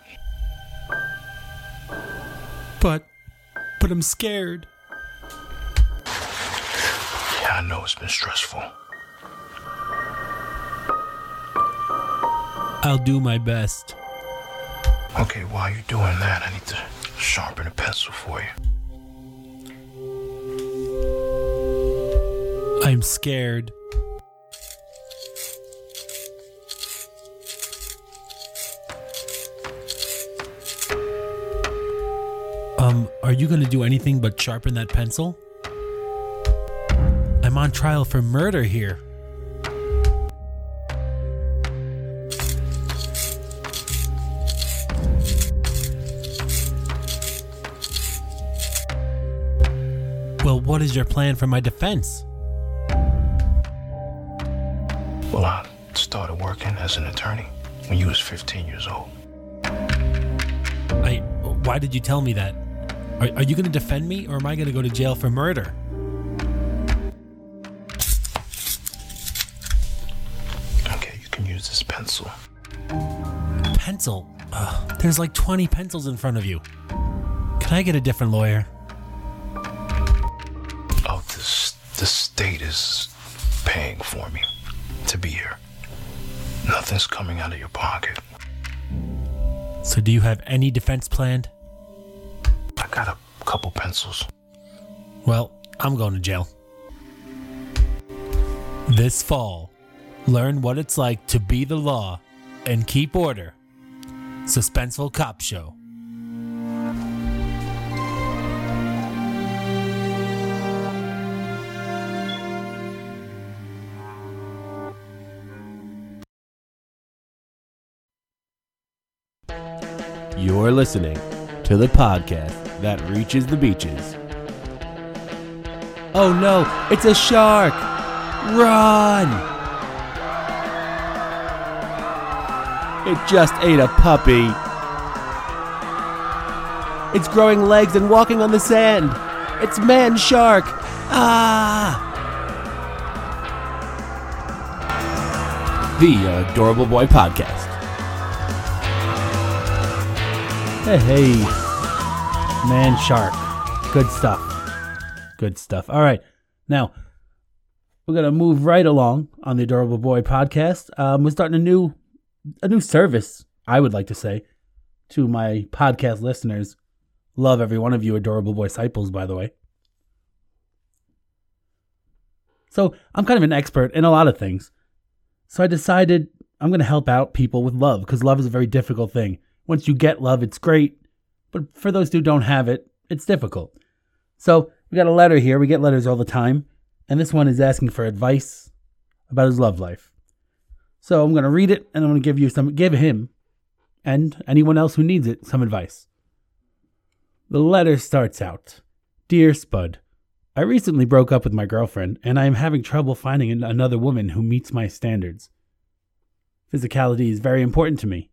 But, but I'm scared. Yeah, I know it's been stressful. I'll do my best. Okay, while you're doing that, I need to sharpen a pencil for you. I'm scared. Um, are you gonna do anything but sharpen that pencil? I'm on trial for murder here. Well, what is your plan for my defense? Well, I started working as an attorney when you was 15 years old. I. Why did you tell me that? Are, are you going to defend me, or am I going to go to jail for murder? Okay, you can use this pencil. Pencil? Ugh, there's like 20 pencils in front of you. Can I get a different lawyer? The state is paying for me to be here. Nothing's coming out of your pocket. So, do you have any defense planned? I got a couple pencils. Well, I'm going to jail. This fall, learn what it's like to be the law and keep order. Suspenseful Cop Show. You're listening to the podcast that reaches the beaches. Oh no, it's a shark! Run! It just ate a puppy. It's growing legs and walking on the sand. It's man shark. Ah! The Adorable Boy Podcast. Hey, hey. Man shark. Good stuff. Good stuff. All right. Now, we're gonna move right along on the Adorable Boy podcast. Um, we're starting a new a new service, I would like to say, to my podcast listeners. Love every one of you, Adorable Boy disciples, by the way. So I'm kind of an expert in a lot of things. So I decided I'm gonna help out people with love because love is a very difficult thing. Once you get love, it's great, but for those who don't have it, it's difficult. So we got a letter here. We get letters all the time and this one is asking for advice about his love life. So I'm going to read it and I'm going to give you some give him and anyone else who needs it some advice. The letter starts out, "Dear Spud, I recently broke up with my girlfriend and I am having trouble finding another woman who meets my standards. Physicality is very important to me,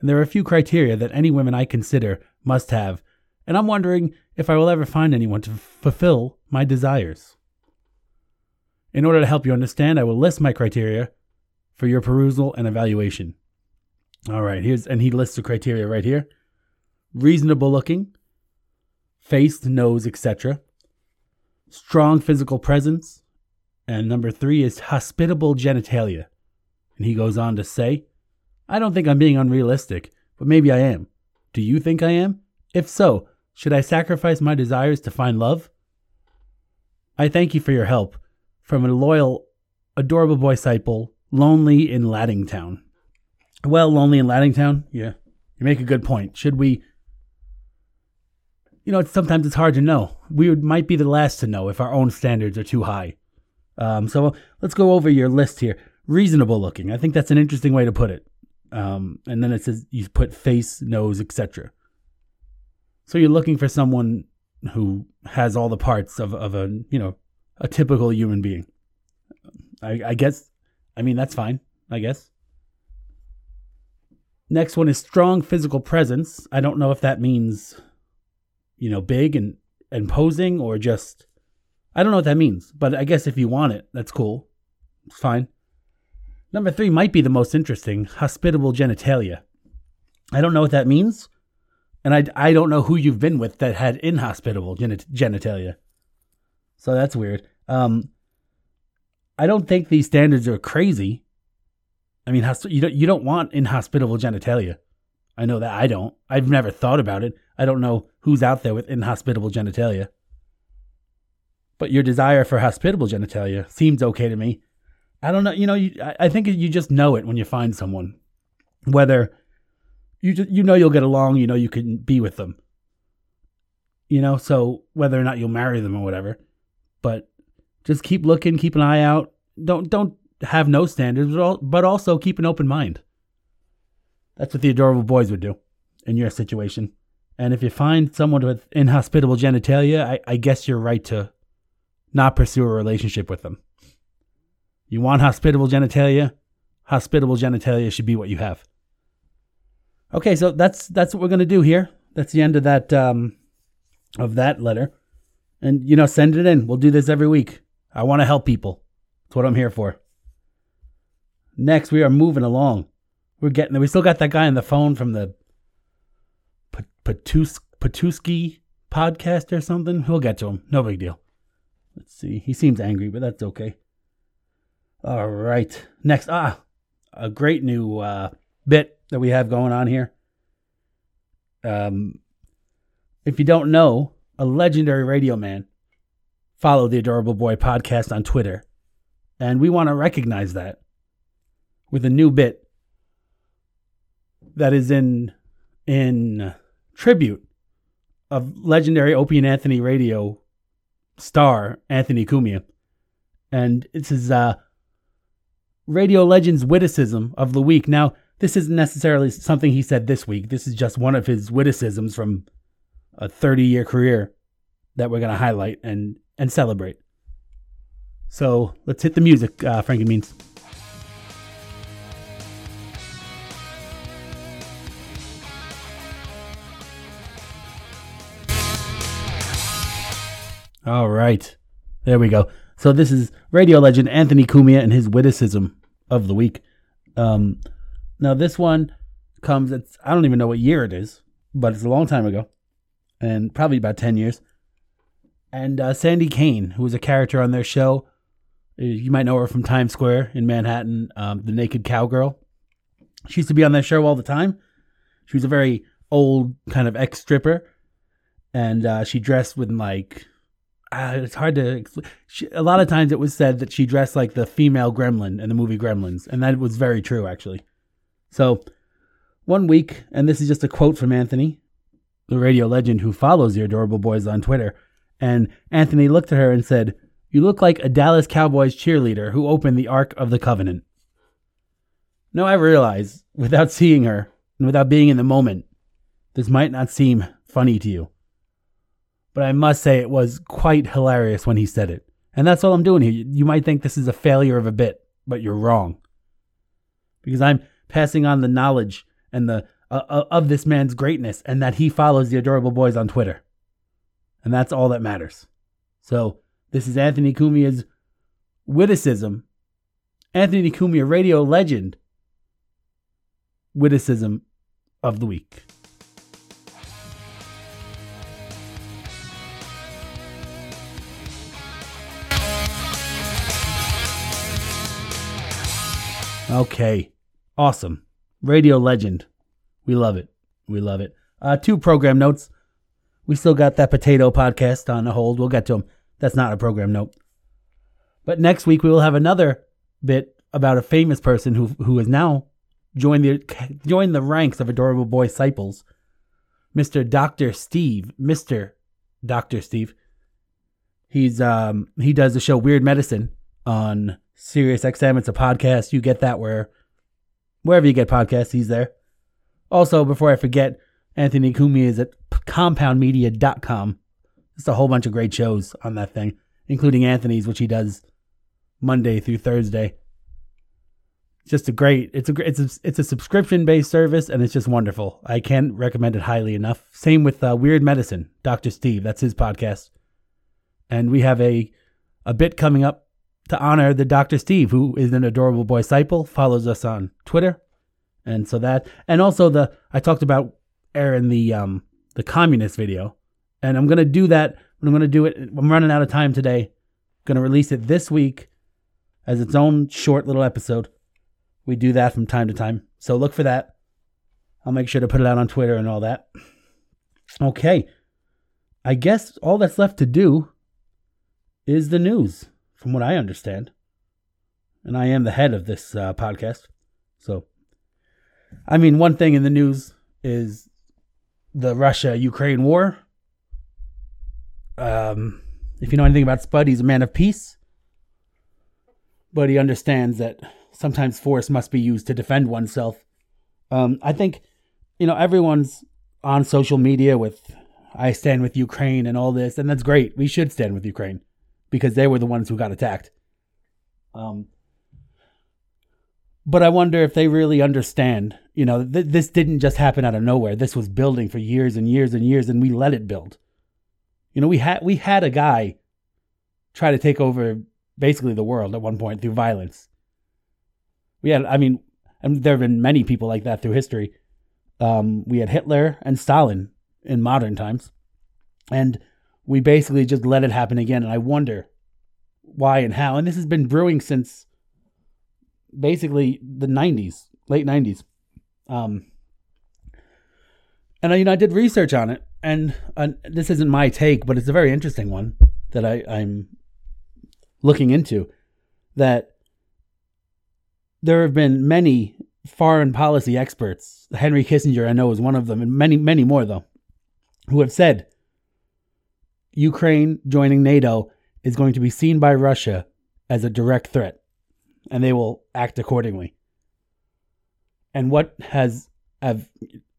and there are a few criteria that any woman I consider must have, and I'm wondering if I will ever find anyone to fulfill my desires. In order to help you understand, I will list my criteria for your perusal and evaluation. All right, here's and he lists the criteria right here. Reasonable looking, face, nose, etc. Strong physical presence, and number 3 is hospitable genitalia. And he goes on to say, I don't think I'm being unrealistic, but maybe I am. Do you think I am? If so, should I sacrifice my desires to find love? I thank you for your help from a loyal, adorable boy disciple, lonely in Laddingtown. Well, lonely in Laddingtown, yeah, you make a good point. Should we? You know, it's, sometimes it's hard to know. We would, might be the last to know if our own standards are too high. Um, so let's go over your list here. Reasonable looking. I think that's an interesting way to put it. Um, and then it says you put face, nose, etc. So you're looking for someone who has all the parts of, of a you know a typical human being. I, I guess, I mean, that's fine, I guess. Next one is strong physical presence. I don't know if that means, you know, big and, and posing or just, I don't know what that means, but I guess if you want it, that's cool. It's fine. Number three might be the most interesting hospitable genitalia. I don't know what that means. And I, I don't know who you've been with that had inhospitable genitalia. So that's weird. Um, I don't think these standards are crazy. I mean, you don't you don't want inhospitable genitalia. I know that I don't. I've never thought about it. I don't know who's out there with inhospitable genitalia. But your desire for hospitable genitalia seems okay to me. I don't know. You know, you, I think you just know it when you find someone, whether you just, you know you'll get along. You know you can be with them. You know, so whether or not you'll marry them or whatever, but just keep looking, keep an eye out. Don't don't have no standards, but also keep an open mind. That's what the adorable boys would do in your situation. And if you find someone with inhospitable genitalia, I, I guess you're right to not pursue a relationship with them. You want hospitable genitalia? Hospitable genitalia should be what you have. Okay, so that's that's what we're gonna do here. That's the end of that um, of that letter. And, you know, send it in. We'll do this every week. I want to help people. That's what I'm here for. Next, we are moving along. We're getting there. We still got that guy on the phone from the Patuski podcast or something. We'll get to him. No big deal. Let's see. He seems angry, but that's okay. All right. Next, ah, a great new uh, bit that we have going on here. Um, if you don't know, a legendary radio man, follow the Adorable Boy podcast on Twitter. And we want to recognize that with a new bit that is in in tribute of legendary Opie and Anthony radio star Anthony Cumia. And it's his uh, radio legends witticism of the week. Now, this isn't necessarily something he said this week. This is just one of his witticisms from a 30 year career that we're going to highlight and, and celebrate. So let's hit the music, uh, Frankie Means. All right. There we go. So this is radio legend Anthony Cumia and his witticism of the week. Um, now this one comes. It's I don't even know what year it is, but it's a long time ago, and probably about ten years. And uh, Sandy Kane, who was a character on their show, uh, you might know her from Times Square in Manhattan, um, the Naked Cowgirl. She used to be on that show all the time. She was a very old kind of ex stripper, and uh, she dressed with like uh, it's hard to. She, a lot of times it was said that she dressed like the female gremlin in the movie Gremlins, and that was very true, actually. So, one week, and this is just a quote from Anthony, the radio legend who follows the adorable boys on Twitter. And Anthony looked at her and said, You look like a Dallas Cowboys cheerleader who opened the Ark of the Covenant. Now, I realize, without seeing her and without being in the moment, this might not seem funny to you but I must say it was quite hilarious when he said it. And that's all I'm doing here. You might think this is a failure of a bit, but you're wrong. Because I'm passing on the knowledge and the uh, uh, of this man's greatness and that he follows the adorable boys on Twitter. And that's all that matters. So, this is Anthony Cumia's witticism. Anthony Cumia, radio legend, witticism of the week. Okay. Awesome. Radio legend. We love it. We love it. Uh, two program notes. We still got that potato podcast on hold. We'll get to them. That's not a program note. But next week we will have another bit about a famous person who who has now joined the joined the ranks of adorable boy disciples, Mr. Doctor Steve. Mr. Doctor Steve. He's um he does the show Weird Medicine on Sirius XM. It's a podcast. You get that where wherever you get podcasts, he's there. Also, before I forget, Anthony Cumia is at compoundmedia.com. Just a whole bunch of great shows on that thing, including Anthony's, which he does Monday through Thursday. It's Just a great. It's a it's a, it's a subscription based service, and it's just wonderful. I can't recommend it highly enough. Same with uh, Weird Medicine, Doctor Steve. That's his podcast, and we have a a bit coming up to honor the Dr. Steve, who is an adorable boy disciple, follows us on Twitter. And so that, and also the, I talked about Aaron, the, um, the communist video. And I'm going to do that. I'm going to do it. I'm running out of time today. Going to release it this week as its own short little episode. We do that from time to time. So look for that. I'll make sure to put it out on Twitter and all that. Okay. I guess all that's left to do is the news from what I understand. And I am the head of this uh, podcast. So, I mean, one thing in the news is the Russia Ukraine war. Um, if you know anything about Spud, he's a man of peace. But he understands that sometimes force must be used to defend oneself. Um, I think, you know, everyone's on social media with I stand with Ukraine and all this, and that's great. We should stand with Ukraine because they were the ones who got attacked. Um, but I wonder if they really understand. You know, th- this didn't just happen out of nowhere. This was building for years and years and years, and we let it build. You know, we had we had a guy try to take over basically the world at one point through violence. We had, I mean, and there have been many people like that through history. Um, we had Hitler and Stalin in modern times, and we basically just let it happen again. And I wonder why and how. And this has been brewing since basically the 90s, late 90s. Um, and I, you know, I did research on it, and this isn't my take, but it's a very interesting one that I, I'm looking into. That there have been many foreign policy experts. Henry Kissinger, I know, is one of them, and many, many more though, who have said Ukraine joining NATO is going to be seen by Russia as a direct threat, and they will act accordingly. And what has have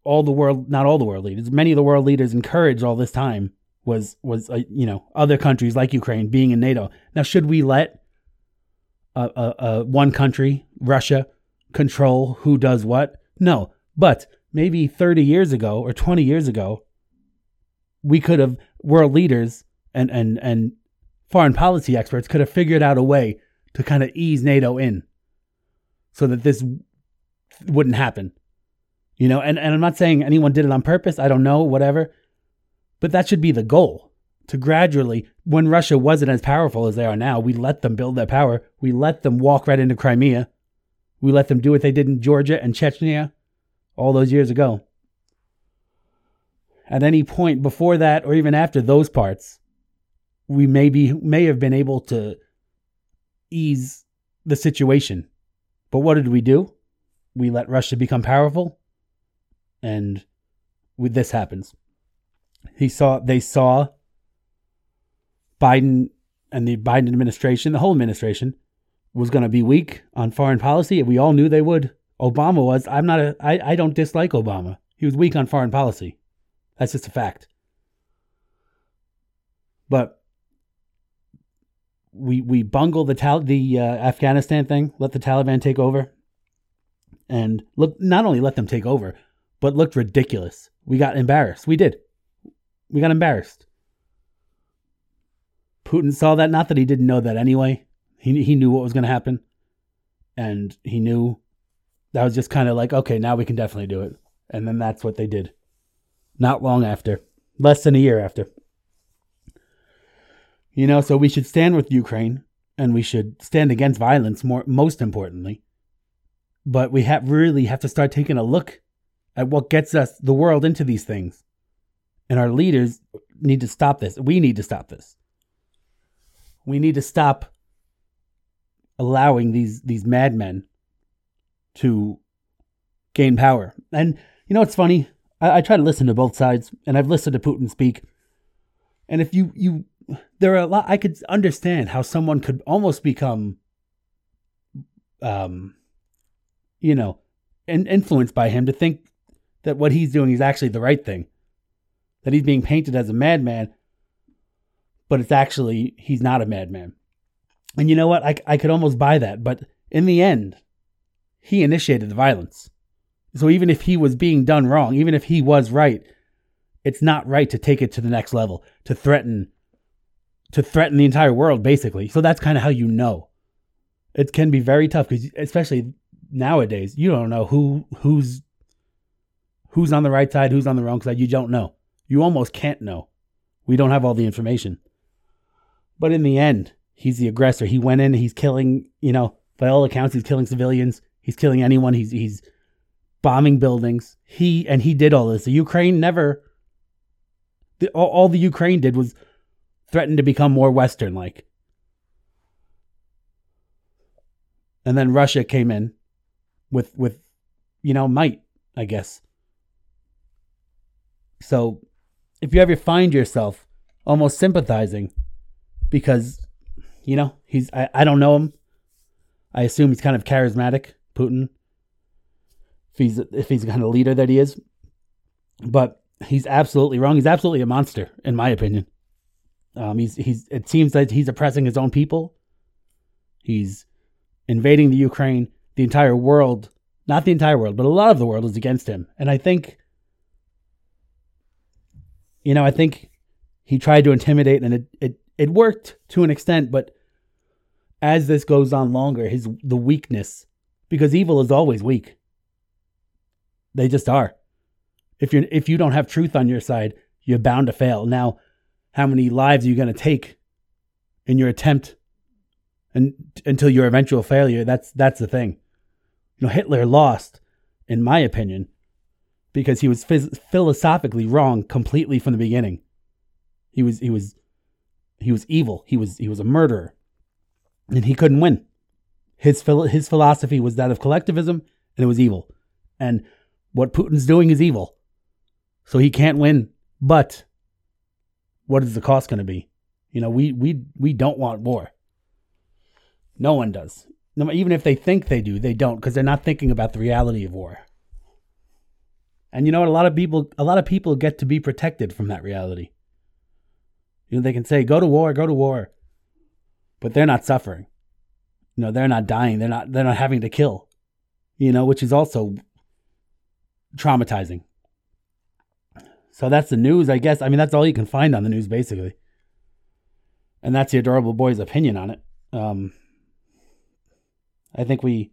all the world, not all the world leaders, many of the world leaders encouraged all this time was was uh, you know other countries like Ukraine being in NATO. Now, should we let uh, uh, uh, one country, Russia, control who does what. No, but maybe 30 years ago or 20 years ago, we could have world leaders and and and foreign policy experts could have figured out a way to kind of ease NATO in so that this wouldn't happen. You know, and, and I'm not saying anyone did it on purpose. I don't know, whatever. But that should be the goal to gradually, when Russia wasn't as powerful as they are now, we let them build their power. We let them walk right into Crimea. We let them do what they did in Georgia and Chechnya all those years ago. At any point before that, or even after those parts, we maybe may have been able to ease the situation. But what did we do? We let Russia become powerful, and with this happens. He saw they saw Biden and the Biden administration, the whole administration, was going to be weak on foreign policy, we all knew they would. Obama was. I'm not a. I, I don't dislike Obama. He was weak on foreign policy. That's just a fact. But we we bungle the Tal- the uh, Afghanistan thing, let the Taliban take over, and look not only let them take over, but looked ridiculous. We got embarrassed. We did. We got embarrassed. Putin saw that. Not that he didn't know that anyway. He he knew what was going to happen, and he knew that was just kind of like okay, now we can definitely do it. And then that's what they did. Not long after, less than a year after. You know, so we should stand with Ukraine and we should stand against violence more most importantly. But we have really have to start taking a look at what gets us the world into these things. And our leaders need to stop this. We need to stop this. We need to stop allowing these these madmen to gain power. And you know it's funny? I, I try to listen to both sides, and I've listened to Putin speak. And if you you there are a lot I could understand how someone could almost become um you know in, influenced by him to think that what he's doing is actually the right thing that he's being painted as a madman but it's actually he's not a madman. And you know what? I, I could almost buy that but in the end he initiated the violence so even if he was being done wrong even if he was right it's not right to take it to the next level to threaten to threaten the entire world, basically. So that's kind of how you know. It can be very tough because, especially nowadays, you don't know who who's who's on the right side, who's on the wrong side. You don't know. You almost can't know. We don't have all the information. But in the end, he's the aggressor. He went in. He's killing. You know, by all accounts, he's killing civilians. He's killing anyone. He's he's bombing buildings. He and he did all this. The Ukraine never. The, all, all the Ukraine did was threatened to become more Western like. And then Russia came in with with you know might, I guess. So if you ever find yourself almost sympathizing because you know, he's I, I don't know him. I assume he's kind of charismatic, Putin. If he's if he's the kind of leader that he is. But he's absolutely wrong. He's absolutely a monster, in my opinion. Um, he's he's it seems that he's oppressing his own people. He's invading the Ukraine. The entire world, not the entire world, but a lot of the world is against him. And I think, you know, I think he tried to intimidate, and it it it worked to an extent. But as this goes on longer, his the weakness, because evil is always weak. They just are. If you if you don't have truth on your side, you're bound to fail. Now how many lives are you going to take in your attempt and until your eventual failure? That's that's the thing. You know hitler lost in my opinion because he was phys- philosophically wrong completely from the beginning. He was he was he was evil. He was he was a murderer. And he couldn't win. His his philosophy was that of collectivism and it was evil. And what putin's doing is evil so he can't win but what is the cost going to be? You know, we we we don't want war. No one does. Even if they think they do, they don't because they're not thinking about the reality of war. And you know what? A lot of people, a lot of people get to be protected from that reality. You know, they can say, "Go to war, go to war," but they're not suffering. You know, they're not dying. They're not. They're not having to kill. You know, which is also traumatizing. So that's the news, I guess. I mean, that's all you can find on the news, basically. And that's the adorable boy's opinion on it. Um, I think we,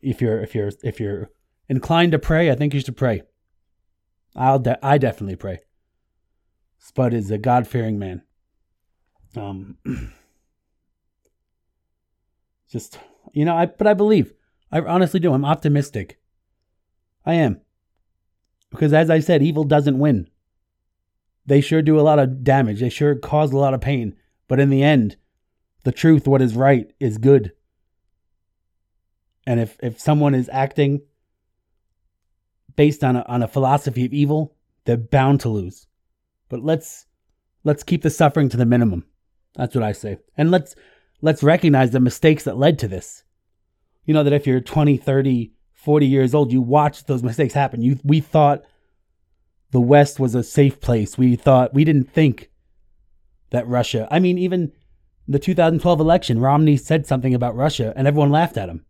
if you're if you're if you're inclined to pray, I think you should pray. I'll de- I definitely pray. Spud is a God fearing man. Um, just you know, I but I believe. I honestly do. I'm optimistic. I am. Because as I said, evil doesn't win. They sure do a lot of damage. They sure cause a lot of pain. But in the end, the truth, what is right, is good. And if, if someone is acting based on a, on a philosophy of evil, they're bound to lose. But let's let's keep the suffering to the minimum. That's what I say. And let's let's recognize the mistakes that led to this. You know that if you're 20, 30, 40 years old, you watched those mistakes happen. You we thought the West was a safe place. We thought we didn't think that Russia. I mean, even the 2012 election, Romney said something about Russia, and everyone laughed at him.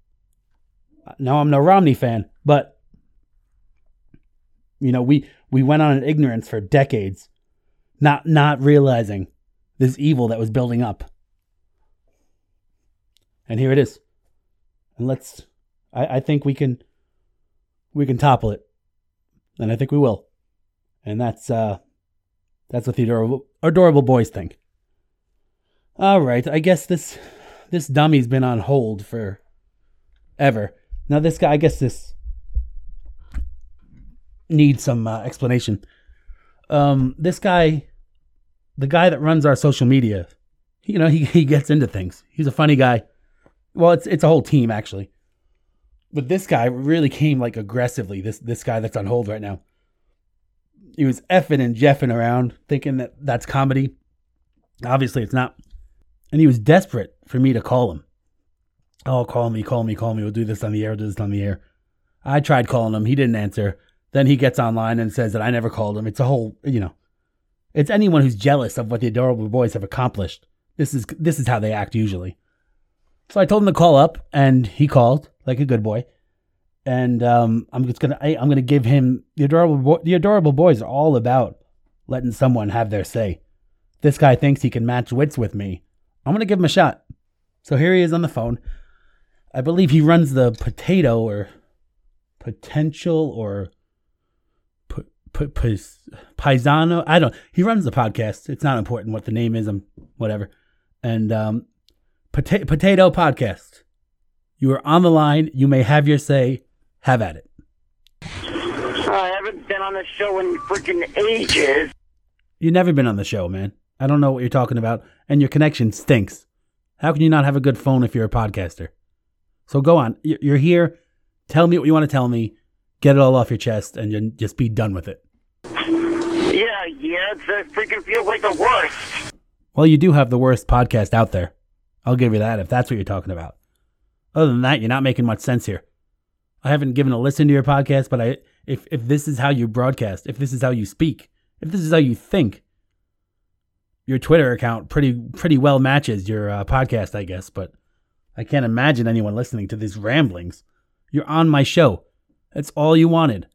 Now I'm no Romney fan, but you know we we went on in ignorance for decades, not not realizing this evil that was building up. And here it is. And let's I, I think we can we can topple it. And I think we will. And that's uh that's what the adorable adorable boys think. All right, I guess this this dummy's been on hold for ever. Now this guy, I guess this needs some uh, explanation. Um, this guy, the guy that runs our social media, you know, he he gets into things. He's a funny guy. Well, it's it's a whole team actually. But this guy really came like aggressively. This this guy that's on hold right now. He was effing and jeffing around, thinking that that's comedy. Obviously, it's not. And he was desperate for me to call him. Oh, call me, call me, call me. We'll do this on the air, do this on the air. I tried calling him. He didn't answer. Then he gets online and says that I never called him. It's a whole, you know, it's anyone who's jealous of what the adorable boys have accomplished. This is this is how they act usually. So I told him to call up, and he called like a good boy. And um, I'm just gonna I, am gonna give him the adorable boy, the adorable boys are all about letting someone have their say. This guy thinks he can match wits with me. I'm gonna give him a shot. So here he is on the phone. I believe he runs the potato or potential or p- p- paisano. I don't. He runs the podcast. It's not important what the name is. I'm whatever. And um, pota- potato podcast. You are on the line. You may have your say. Have at it. I haven't been on the show in freaking ages. You've never been on the show, man. I don't know what you're talking about, and your connection stinks. How can you not have a good phone if you're a podcaster? So go on. You're here. Tell me what you want to tell me. Get it all off your chest and just be done with it. Yeah, yeah, it uh, freaking feels like the worst. Well, you do have the worst podcast out there. I'll give you that if that's what you're talking about. Other than that, you're not making much sense here. I haven't given a listen to your podcast, but I if if this is how you broadcast, if this is how you speak, if this is how you think, your Twitter account pretty pretty well matches your uh, podcast, I guess. But I can't imagine anyone listening to these ramblings. You're on my show. That's all you wanted.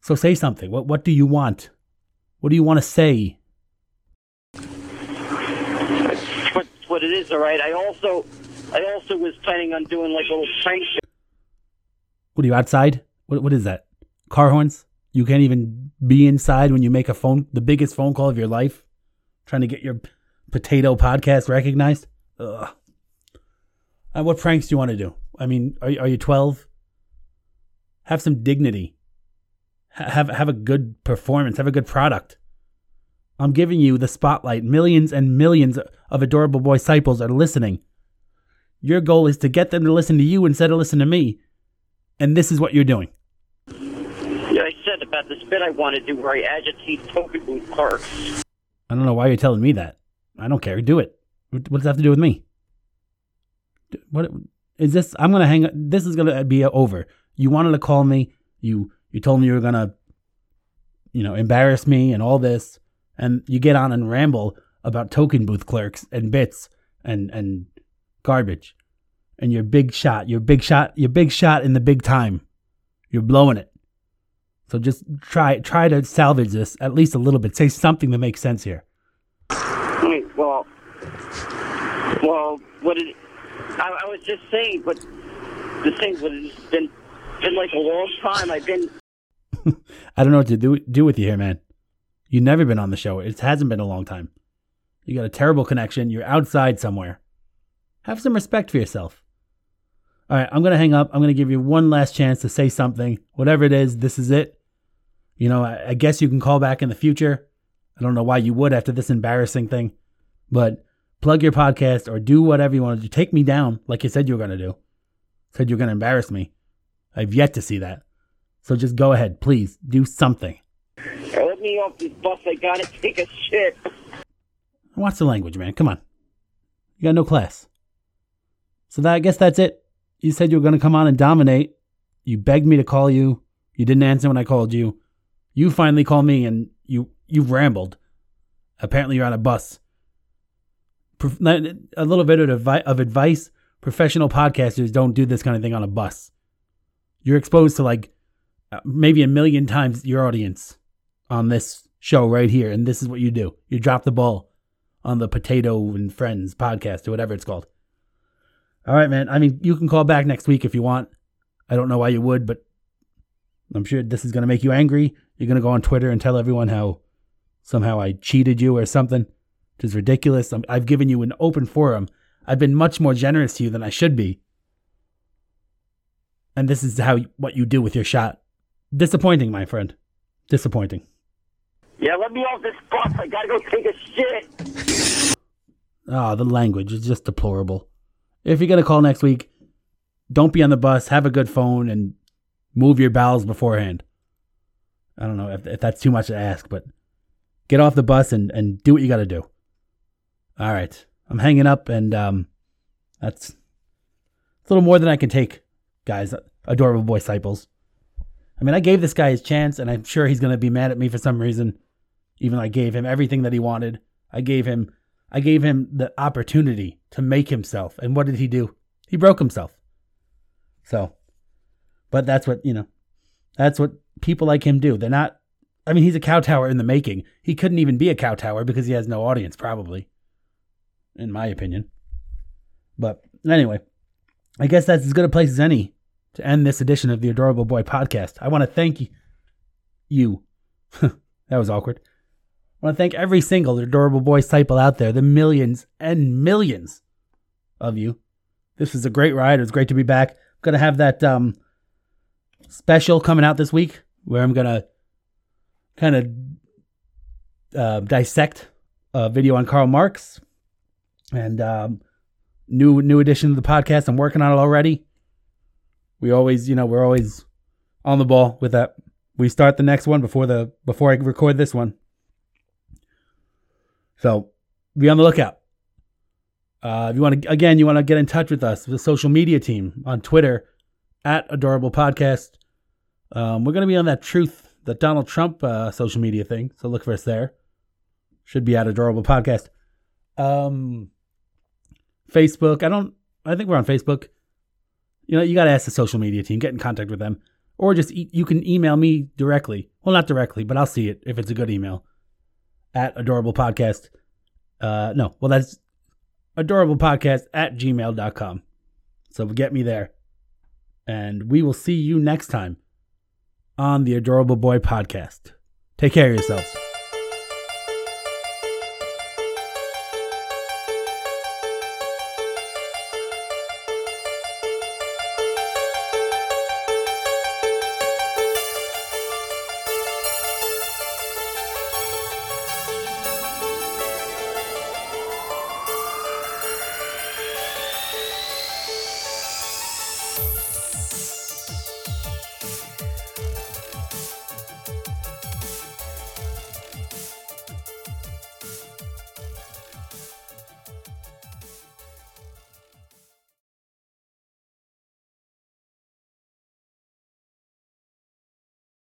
So say something. What what do you want? What do you want to say? That's it is, all right. I also I also was planning on doing like a little prank. What are you outside? What what is that? Car horns? You can't even be inside when you make a phone the biggest phone call of your life? Trying to get your potato podcast recognized? Ugh. And what pranks do you want to do? I mean, are are you 12? Have some dignity. Have have a good performance. Have a good product. I'm giving you the spotlight. Millions and millions of adorable boy disciples are listening. Your goal is to get them to listen to you instead of listen to me. And this is what you're doing. Yeah, I said about this bit I want to do where I agitate token booth clerks. I don't know why you're telling me that. I don't care. Do it. What does that have to do with me? What is this? I'm gonna hang. This is gonna be over. You wanted to call me. You you told me you were gonna, you know, embarrass me and all this, and you get on and ramble about token booth clerks and bits and and garbage. and you're big shot. You're big shot. You're big shot in the big time. You're blowing it. So just try try to salvage this at least a little bit. Say something that makes sense here. Wait, well, well, what did I, I was just saying, but the thing was it's been been like a long time. I've been I don't know what to do do with you here, man. You've never been on the show. It hasn't been a long time. You got a terrible connection. You're outside somewhere. Have some respect for yourself. All right, I'm going to hang up. I'm going to give you one last chance to say something. Whatever it is, this is it. You know, I, I guess you can call back in the future. I don't know why you would after this embarrassing thing, but plug your podcast or do whatever you want to do. Take me down like you said you were going to do. Said you're going to embarrass me. I've yet to see that. So just go ahead, please do something. Me off this bus. I gotta take a shit. Watch the language, man. Come on. You got no class. So that I guess that's it. You said you were going to come on and dominate. You begged me to call you. You didn't answer when I called you. You finally called me and you you've rambled. Apparently you're on a bus. A little bit of, of advice: professional podcasters don't do this kind of thing on a bus. You're exposed to like uh, maybe a million times your audience on this show right here, and this is what you do. You drop the ball on the Potato and Friends podcast or whatever it's called. All right, man. I mean, you can call back next week if you want. I don't know why you would, but I'm sure this is going to make you angry. You're going to go on Twitter and tell everyone how somehow I cheated you or something, which is ridiculous. i have given you an open forum. I've been much more generous to you than I should be. And this is how what you do with your shot. Disappointing, my friend. Disappointing. Yeah, let me off this bus. I gotta go take a shit. Ah, oh, the language is just deplorable. If you're gonna call next week, don't be on the bus. Have a good phone and move your bowels beforehand. I don't know if, if that's too much to ask, but get off the bus and, and do what you got to do. All right, I'm hanging up, and um, that's a little more than I can take, guys. Adorable boy disciples. I mean, I gave this guy his chance, and I'm sure he's gonna be mad at me for some reason. Even though I gave him everything that he wanted, I gave him I gave him the opportunity to make himself. And what did he do? He broke himself. So, but that's what, you know, that's what people like him do. They're not, I mean, he's a kowtower in the making. He couldn't even be a kowtower because he has no audience, probably, in my opinion. But anyway, I guess that's as good a place as any to end this edition of the Adorable Boy podcast. I want to thank you. that was awkward. I want to thank every single adorable boy disciple out there, the millions and millions of you. This was a great ride. It was great to be back. I'm to have that um, special coming out this week where I'm to kind of uh, dissect a video on Karl Marx and um, new new edition of the podcast. I'm working on it already. We always, you know, we're always on the ball with that. We start the next one before the before I record this one. So be on the lookout. Uh, if you want to, again, you want to get in touch with us, the social media team on Twitter at Adorable Podcast. Um, we're going to be on that Truth, the Donald Trump uh, social media thing. So look for us there. Should be at Adorable Podcast. Um, Facebook. I don't. I think we're on Facebook. You know, you got to ask the social media team. Get in contact with them, or just e- you can email me directly. Well, not directly, but I'll see it if it's a good email at adorable podcast. Uh, no, well, that's adorable podcast at gmail.com. So get me there. And we will see you next time on the Adorable Boy podcast. Take care of yourselves.